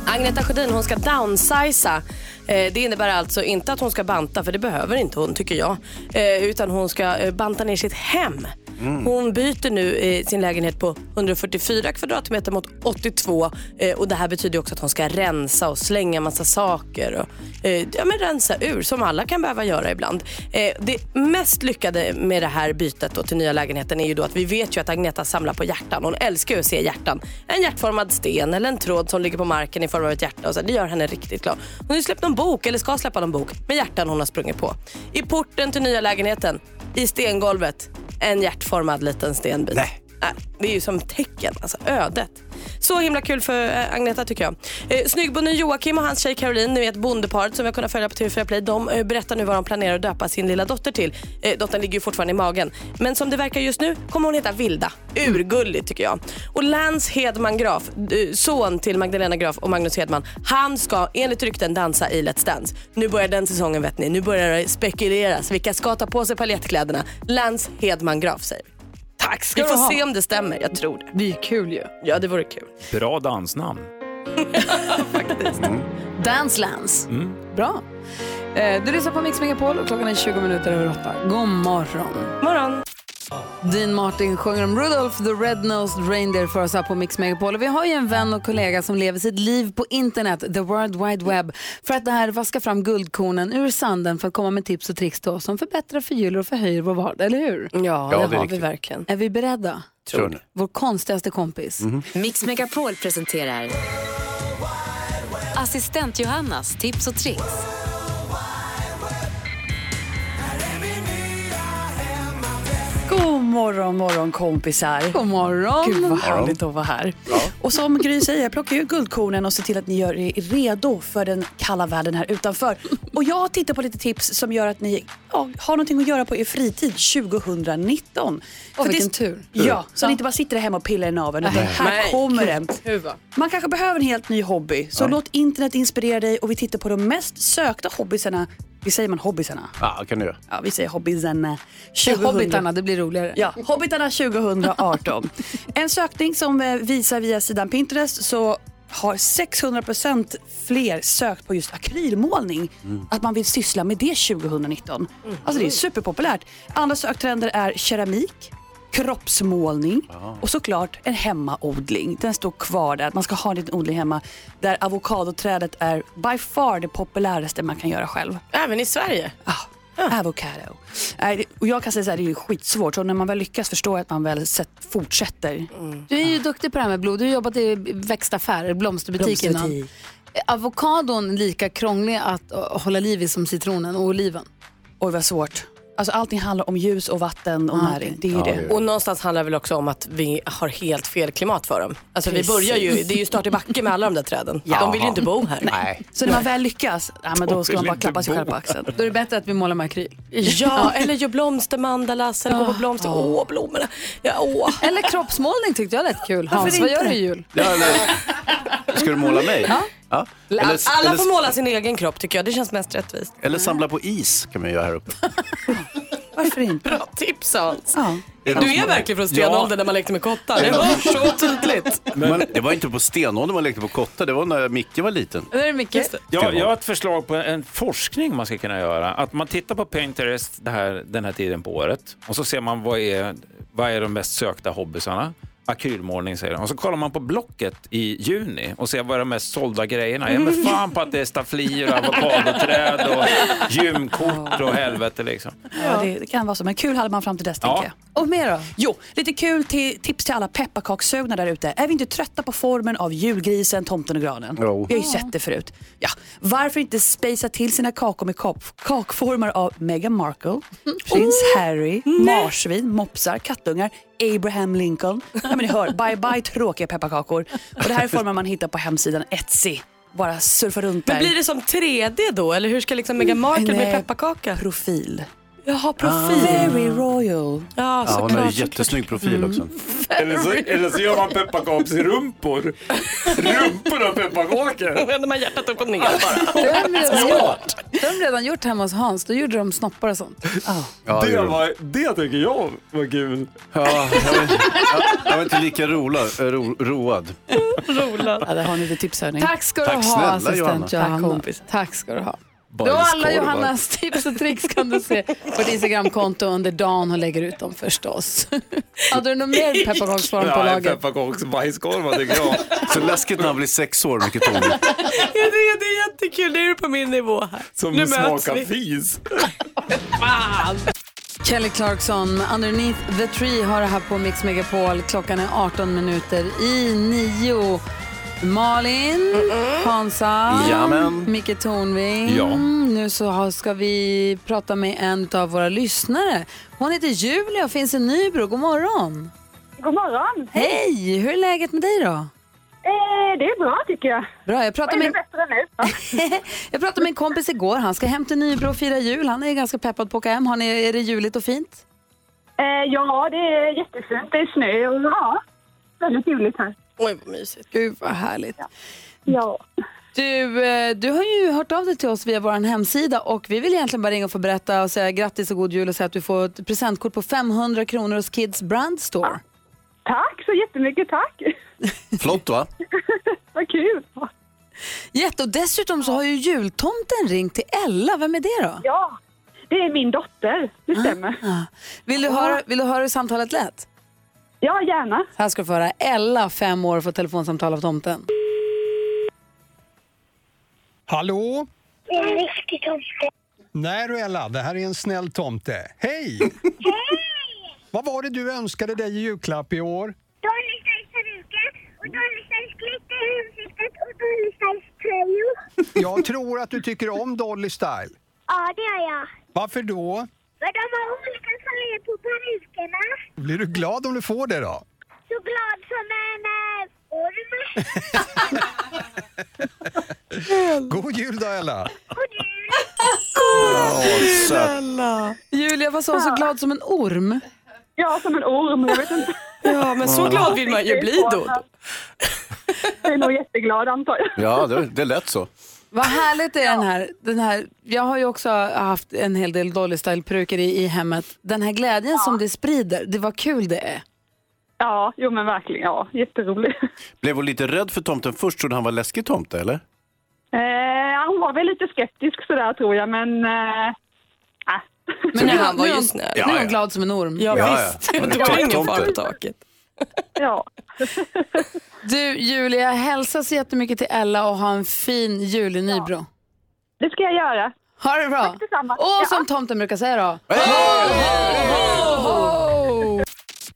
Agneta Sjödin hon ska downsiza. Eh, det innebär alltså inte att hon ska banta, för det behöver inte hon tycker jag. Eh, utan hon ska eh, banta ner sitt hem. Mm. Hon byter nu eh, sin lägenhet på 144 kvadratmeter mot 82 eh, och det här betyder också att hon ska rensa och slänga massa saker och eh, ja, men rensa ur som alla kan behöva göra ibland. Eh, det mest lyckade med det här bytet då till nya lägenheten är ju då att vi vet ju att Agneta samlar på hjärtan. Hon älskar ju att se hjärtan. En hjärtformad sten eller en tråd som ligger på marken i form av ett hjärta och så. Det gör henne riktigt glad. Hon har ju släppt någon bok eller ska släppa någon bok med hjärtan hon har sprungit på. I porten till nya lägenheten, i stengolvet, en hjärtformad liten stenbit. Nej. Det är ju som tecken, alltså ödet. Så himla kul för eh, Agneta tycker jag. Eh, Snyggbonden Joakim och hans tjej Caroline, ni vet bondeparet som vi har kunnat följa på TV4 Play, de eh, berättar nu vad de planerar att döpa sin lilla dotter till. Dottern ligger ju fortfarande i magen. Men som det verkar just nu kommer hon heta Vilda. Urgulligt tycker jag. Och Lance Hedman Graf, son till Magdalena Graf och Magnus Hedman, han ska enligt rykten dansa i Let's Dance. Nu börjar den säsongen vet ni. Nu börjar det spekuleras. Vilka ska ta på sig paljettkläderna? Lance Hedman Graf säger vi. Tack ska Vi du får ha. se om det stämmer. Jag tror det. Det är kul ju. Ja, det vore kul. Bra dansnamn. Dance Lance. Mm. Bra. Eh, Du lyssnar på Mix Megapol och klockan är 20 minuter över 8. God morgon. morgon. Dean Martin sjunger om Rudolph the Red-Nosed Reindeer för oss här på Mix Megapol. Och vi har ju en vän och kollega som lever sitt liv på internet, the world wide web, för att det här vaska fram guldkornen ur sanden för att komma med tips och tricks till oss som förbättrar, förgyller och förhöjer vår vardag, eller hur? Ja, Ja, det, har vi verkligen. Är vi beredda? Kör nu. Vår konstigaste kompis. Mix Megapol presenterar Assistent Johannas tips och tricks. God morgon, morgon kompisar. God morgon. Gud vad härligt att vara här. Och som Gry säger, plocka ut guldkornen och se till att ni gör er redo för den kalla världen här utanför. Och jag tittar på lite tips som gör att ni ja, har någonting att göra på er fritid 2019. Åh, vilken det- tur. Ja, så ni inte bara sitter hemma och pillar i naveln. Utan här Nej, kommer den. Man kanske behöver en helt ny hobby. Så låt internet inspirera dig och vi tittar på de mest sökta hobbysarna. Vi säger man hobbysarna? Ja, kan du göra. Ja, vi säger hobbysarna. Hobbitarna, det blir roligare. Ja, Hobbitarna 2018. En sökning som eh, visar via sidan Pinterest så har 600% fler sökt på just akrylmålning. Att man vill syssla med det 2019. Alltså det är superpopulärt. Andra söktrender är keramik, kroppsmålning och såklart en hemmaodling. Den står kvar där. Att man ska ha en liten odling hemma där avokadoträdet är by far det populäraste man kan göra själv. Även i Sverige? Avocado. Nej, det- Och jag kan säga så här, det är skitsvårt. Så när man väl lyckas förstår jag att man väl fortsätter. Du är ju duktig på det här med blod. Du har jobbat i växtaffär, blomsterbutik innan. Avokadon lika krånglig att uh, hålla liv i som citronen och oliven? Oj vad svårt. Alltså allting handlar om ljus och vatten och Ah, näring. Det är ju det. Och någonstans handlar det väl också om att vi har helt fel klimat för dem. Alltså vi Precis. börjar ju, det är ju start i backe med alla de där träden. De vill ju inte bo här. Nej. Så när man väl lyckas, ja, men då ska man bara klappa sig själv på axeln. Då är det bättre att vi målar med akryl. Ja, eller gör blomstermandalas eller gå på blomster. Åh, blommorna. Ja, åh. Eller kroppsmålning tyckte jag lät kul. Hans, vad gör du i jul? Ja, eller, ska du måla mig? Ja. Alla Eller, får eller, måla sin egen kropp tycker jag, det känns mest rättvist. eller samla på is kan man göra här uppe. Varför inte? Bra tips Hans. Ja. Är Du är verkligen från stenåldern när man lekte med kottar. Det var så tydligt. Men det var inte på stenåldern man lekte på kottar, det var när Micke var liten. Det är Micke. Ja, jag har ett förslag på en forskning man ska kunna göra. Att man tittar på Pinterest det här, den här tiden på året och så ser man vad är, vad är de mest sökta hobbysarna. Akrylmålning säger de. Och så kollar man på Blocket i juni och ser vad är de mest sålda grejerna. Ja men fan på att det är stafflier och avokadoträd och gymkort och helvete liksom. Ja, det, det kan vara så. Men kul hade man fram till dess, Ja. tänker jag. Och mer då? Jo, lite kul till, tips till alla pepparkakssugna där ute. Är vi inte trötta på formen av julgrisen, tomten och granen? Jo. Vi har ju sett det förut. Ja, varför inte spacea till sina kakor med kak kakformar av Meghan Markle, prins Harry, marsvin, mopsar, kattungar, Abraham Lincoln. Ja, men ni hör, bye bye tråkiga pepparkakor. Och det här är former man hittar på hemsidan Etsy. Bara surfa runt där. Men blir det som 3D då? Eller hur ska liksom Meghan Markle bli pepparkaka? Profil. Jaha, profil. Very royal. Ja, Ja, hon har ju såklart. jättesnygg profil Mm. också. Eller så, eller så gör man pepparkaksrumpor. Rumpor av pepparkakor. Vänder man hjärtat upp och ner bara. Det har de redan gjort. Det har de redan gjort hemma hos Hans. Då gjorde de snoppar och sånt. Ja, det det, gör var, det tycker jag var kul. Ja, jag, var, jag, jag var inte lika rola, ro, road. Ja, där har ni lite tipshörning. Tack ska du Tack ha snälla, assistent Johanna. Johanna. Tack, kompis. Tack ska du ha. Då alla Johannas tips och tricks kan du se på ett Instagramkonto under dagen och lägger ut dem förstås. Hade du något mer pepparkaksform på lager? pepparkaksbajskorvar tycker jag. Så läskigt när han blir sex år, mycket Tony. Jag tycker det är jättekul. Nu är du på min nivå här. Som nu smakar fis. Kelly Clarkson, Underneath the Tree har det här på Mix Megapol. Klockan är 18 minuter i nio. Malin, Hansa, Jamen. Micke Tornving. Ja. Nu så ska vi prata med en av våra lyssnare. Hon heter Julia och finns i Nybro. God morgon. God morgon. Hej! Hur är läget med dig då? Eh, det är bra tycker jag. Bra, jag pratade med, bättre nu. jag pratade med en kompis igår. Han ska hem till Nybro och fira jul. Han är ganska peppad på att åka hem. Har ni, är det juligt och fint? Eh, ja, det är jättefint. Det är snö och ja, väldigt ljuvligt här. Oj, vad mysigt. Gud vad härligt. Ja. Du, eh, du har ju hört av dig till oss via vår hemsida och vi vill egentligen bara ringa och få berätta och säga grattis och god jul och säga att du får ett presentkort på 500 kronor hos Kids Brand Store. Tack så jättemycket, tack. Flott va? Vad kul. Jätte, och dessutom så har ju jultomten ringt till Ella. Vem är det då? Ja, det är min dotter. Det stämmer. Ah. Vill, du höra, vill du höra hur samtalet lät? Ja, gärna. Här ska du få höra. Ella, fem år, får telefonsamtal av tomten. Hallå? Det är en riktig tomte. Nej du Ella, det här är en snäll tomte. Hej! Vad var det du önskade dig i julklapp i år? Dolly Styles peruka och Dolly Styles glitter i ansiktet och Dolly Styles tröjor. Jag tror att du tycker om Dolly Style. Ja, det gör jag. Varför då? För de har olika färger på perukerna. Blir du glad om du får det då? Så glad som en eh, orm. God jul då Ella! Snälla. Julia, vad sa hon? Så glad som en orm? Ja, som en orm. Jag vet inte. Ja, men så glad vill man ju bli då. Jag är nog jätteglad antar jag. Ja, det, det lät så. Vad härligt är den här, den här. Jag har ju också haft en hel del Dolly Style-peruker i, i hemmet. Den här glädjen som det sprider, det var kul det är. Ja, jo men verkligen. Ja, jätteroligt. Blev hon lite rädd för tomten först? Trodde han var läskig tomte eller? Eh, hon var väl lite skeptisk sådär tror jag, men... Eh, äh. Men nu, han var ju är snäll. nu är Ja, hon ja. glad som en orm. Ja, Ja, visst. ja. Det var ingen Tomte. fara på taket. Ja. Du Julia, hälsa så jättemycket till Ella och ha en fin jul i Nybro. Det ska jag göra. Ha det bra. Tack detsamma. Och Ja. som tomten brukar säga då.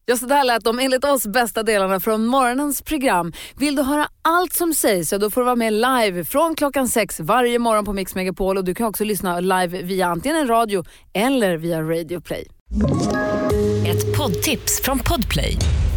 Ja, så där lät de enligt oss bästa delarna från morgonens program. Vill du höra allt som sägs så då får du vara med live från klockan sex varje morgon på Mix Megapol och du kan också lyssna live via antingen en radio eller via Radio Play. Ett poddtips från Podplay.